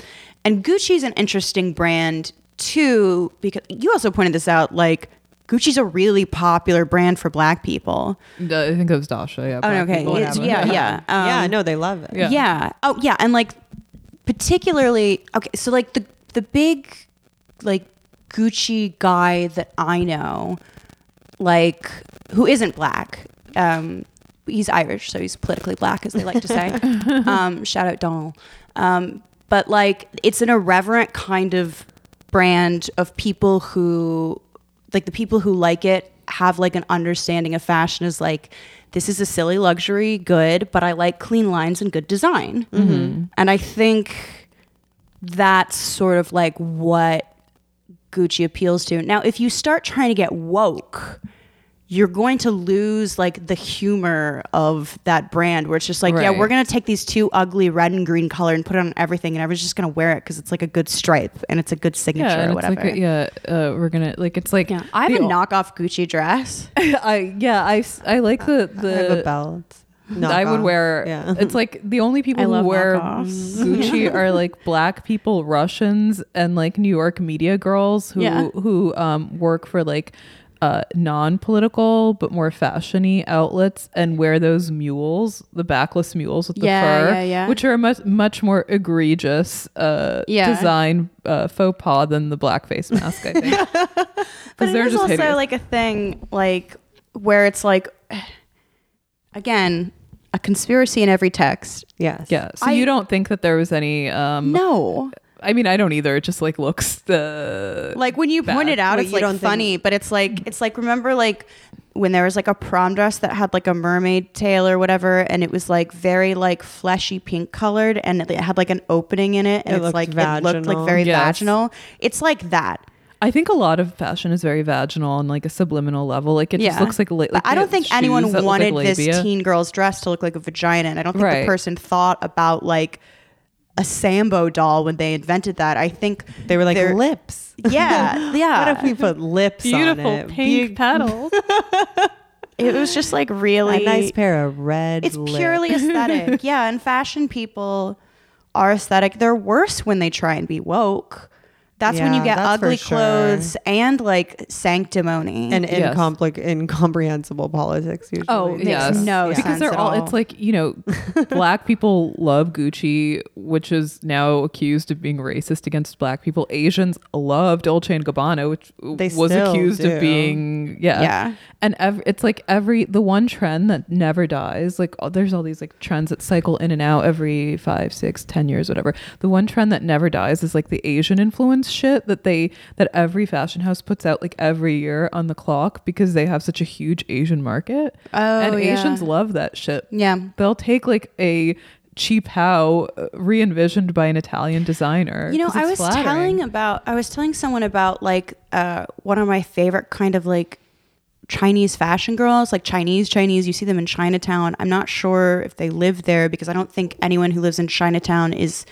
And Gucci's an interesting brand too because you also pointed this out. Like Gucci's a really popular brand for Black people. I think it was Dasha. Yeah. Oh, okay. people, It's- whatever. yeah, yeah. yeah, Um, no, they love it. Yeah. yeah. Oh, yeah. And like, particularly, okay. So like the the big like Gucci guy that I know, like who isn't black. Um, he's Irish, so he's politically black, as they like to say. um, shout out Donald. Um, but like, it's an irreverent kind of brand of people who, like, the people who like it have like an understanding of fashion is like this is a silly luxury good but i like clean lines and good design. Mm-hmm. Mm-hmm. And i think that's sort of like what Gucci appeals to. Now, if you start trying to get woke, you're going to lose like the humor of that brand where it's just like, yeah, we're going to take these two ugly red and green color and put it on everything and everyone's just going to wear it because it's like a good stripe and it's a good signature Yeah, or whatever. like a, yeah, uh, we're gonna like it's like Yeah. I have a knockoff Gucci dress. I yeah, I, I like the I have a the belt. I would knockoff. wear. Yeah. It's like the only people I who wear knockoffs. Gucci are like black people, Russians, and like New York media girls who Yeah. who um, work for like uh, non-political but more fashiony outlets and wear those mules, the backless mules with the Yeah, fur, yeah, yeah. which are a much much more egregious uh, Yeah. design uh, faux pas than the blackface mask. I think But because they're just also hideous. like a thing, like where it's like, again, a conspiracy in every text. Yes. yeah. So I- you don't think that there was any? Um, No, I mean, I don't either. It just like looks the like when you Bad. point it out, Wait, it's you don't like think- funny, but it's like it's like remember like when there was like a prom dress that had like a mermaid tail or whatever, and it was like very like fleshy pink colored, and it had like an opening in it, and It it's looked like it looked like vaginal. very Yes. vaginal. It's like that. I think a lot of fashion is very vaginal on like a subliminal level. Like it just looks like, la- like I don't the think anyone that look wanted like this labia. teen girl's dress to look like a vagina. And I don't think Right. the person thought about like a Sambo doll when they invented that. I think They were like they're- lips. Yeah, yeah. What if we put lips beautiful on it? pink Be- petals. It was just like really a nice pair of red. It's lips. purely aesthetic. yeah, and fashion people are aesthetic. They're worse when they try and be woke. That's when you get that's for ugly sure. clothes and like sanctimony. and Yes. incompli- incomprehensible politics. Usually. Oh, Makes yes. no because sense they're at all. all. It's like you know, black people love Gucci, which is now accused of being racist against black people. Asians love Dolce and Gabbana, which They was accused do. of being yeah. Yeah. And ev- it's like every the one trend that never dies. Like oh, there's all these like trends that cycle in and out every five, six, ten years, whatever. The one trend that never dies is like the Asian influence shit that they that every fashion house puts out like every year on the clock because they have such a huge Asian market. Oh, and yeah. Asians love that shit. yeah. They'll take like a cheap how uh, re-envisioned by an Italian designer. You know, I was flattering. telling about I was telling someone about like uh, one of my favorite kind of like Chinese fashion girls, like Chinese Chinese. You see them in Chinatown. I'm not sure if they live there because I don't think anyone who lives in Chinatown is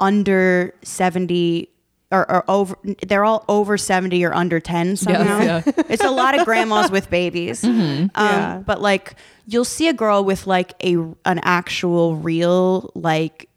under 70 or, or over they're all over 70 or under 10 somehow yeah. it's a lot of grandmas with babies um, Yeah. but like you'll see a girl with like a an actual real like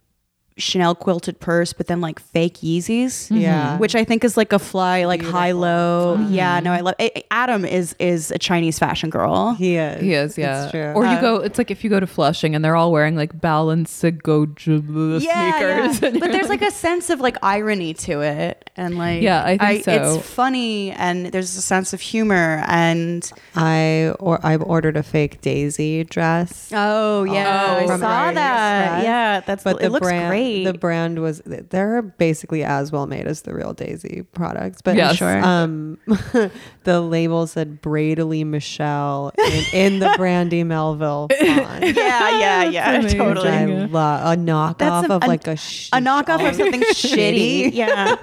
chanel quilted purse but then like fake yeezys Yeah. which i think is like a fly like high low uh-huh. yeah no i love A- A- adam is is a chinese fashion girl he is. He is, yeah. It's true. Or you Uh, go, it's like if you go to Flushing and they're all wearing like Balenciaga yeah, sneakers. yeah. but there's like a sense of like irony to it and like Yeah, I think so. it's funny and there's a sense of humor and I or I've ordered a fake Daisy dress. oh yeah oh. i saw that Express. yeah that's but it the looks brand, great the brand was they're basically as well made as the real Daisy products. But Yes. Sure. um, the label said Bradley Michelle in, in the Brandy Melville font. yeah yeah yeah amazing. Which totally I love a knockoff a- of a- like a sh- a knockoff of something shitty. shitty. Yeah.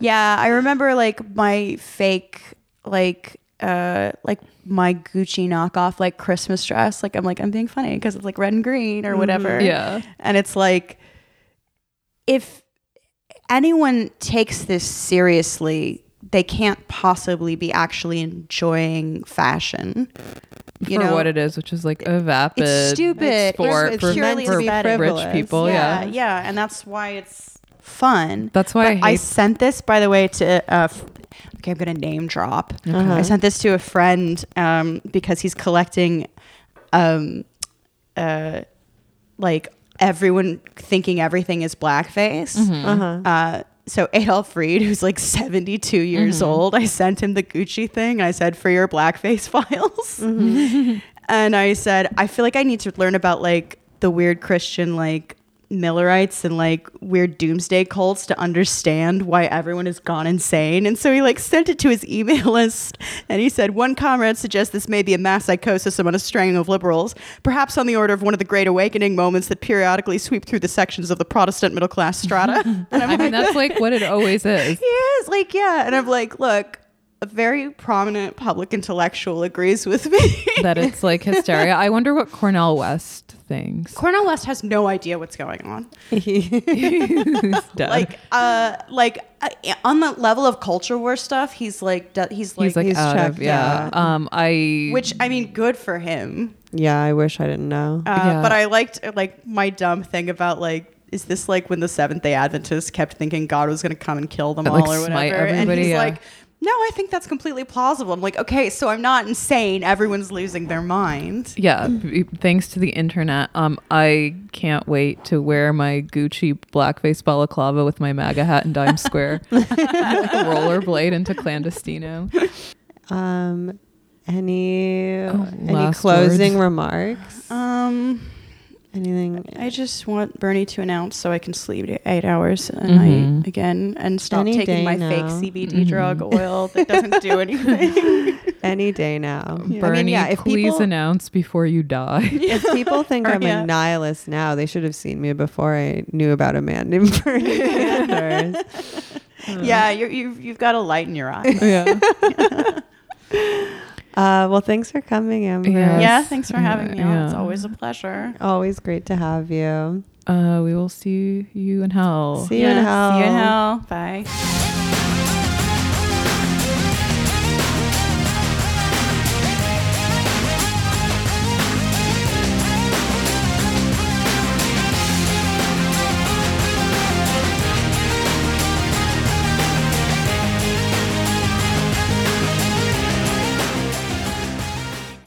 Yeah. I remember like my fake, like, uh, like my Gucci knockoff, like Christmas dress. Like, I'm like, I'm being funny because it's like red and green or whatever. Yeah. And it's like, if anyone takes this seriously, they can't possibly be actually enjoying fashion. You for know, what it is, which is like a vapid it's stupid. sport It's for, purely for rich people. yeah, Yeah. yeah, and that's why it's fun. That's why I I, sent this, by the way, to. Uh, f- okay, I'm gonna name drop. Uh-huh. I sent this to a friend um, because he's collecting, um, uh, like everyone thinking everything is blackface. Uh-huh. Uh, so Adolph Reed, who's like 72 years old, I sent him the Gucci thing. I said, for your blackface files. and I said, I feel like I need to learn about like the weird Christian like Millerites and like weird doomsday cults to understand why everyone has gone insane. And so he like sent it to his email list and he said, One comrade suggests this may be a mass psychosis among a string of liberals, perhaps on the order of one of the great awakening moments that periodically sweep through the sections of the Protestant middle class strata. and I'm I mean, that's like what it always is. he is like, yeah. And I'm like, look, a very prominent public intellectual agrees with me. that it's like hysteria. I wonder what Cornel West thinks. Cornel West has no idea what's going on. He's dead. Like, uh, like uh, on the level of culture war stuff, he's like, d- he's like, he's like he's out checked, of yeah. yeah. Um, I which I mean, good for him. yeah, I wish I didn't know. Uh, Yeah. But I liked like my dumb thing about like. Is this like when the Seventh Day Adventists kept thinking God was going to come and kill them And, all like, or smite whatever? And everybody, he's yeah. like, no, I think that's completely plausible. I'm like, okay, so I'm not insane. Everyone's losing their mind. yeah. b- Thanks to the internet, um, I can't wait to wear my Gucci blackface balaclava with my MAGA hat in Dime Square, rollerblade into clandestino. Um, any Oh, any last closing words. remarks? Um, Anything? I just want Bernie to announce so I can sleep eight hours a Mhm. night again and stop Any taking my now. fake CBD Mhm. drug oil that doesn't do anything. Any day now. Yeah. Bernie, I mean, yeah. If please people announce before you die. if people think Or, I'm yeah. a nihilist now, they should have seen me before I knew about a man named Bernie Sanders. yeah, you're, you've you've got a light in your eye. yeah. Uh, well, thanks for coming, Amber. Yes. Yeah, thanks for having me on. It's always a pleasure. Always great to have you. Uh, we will see you in hell. See you in hell. See you in hell. Bye.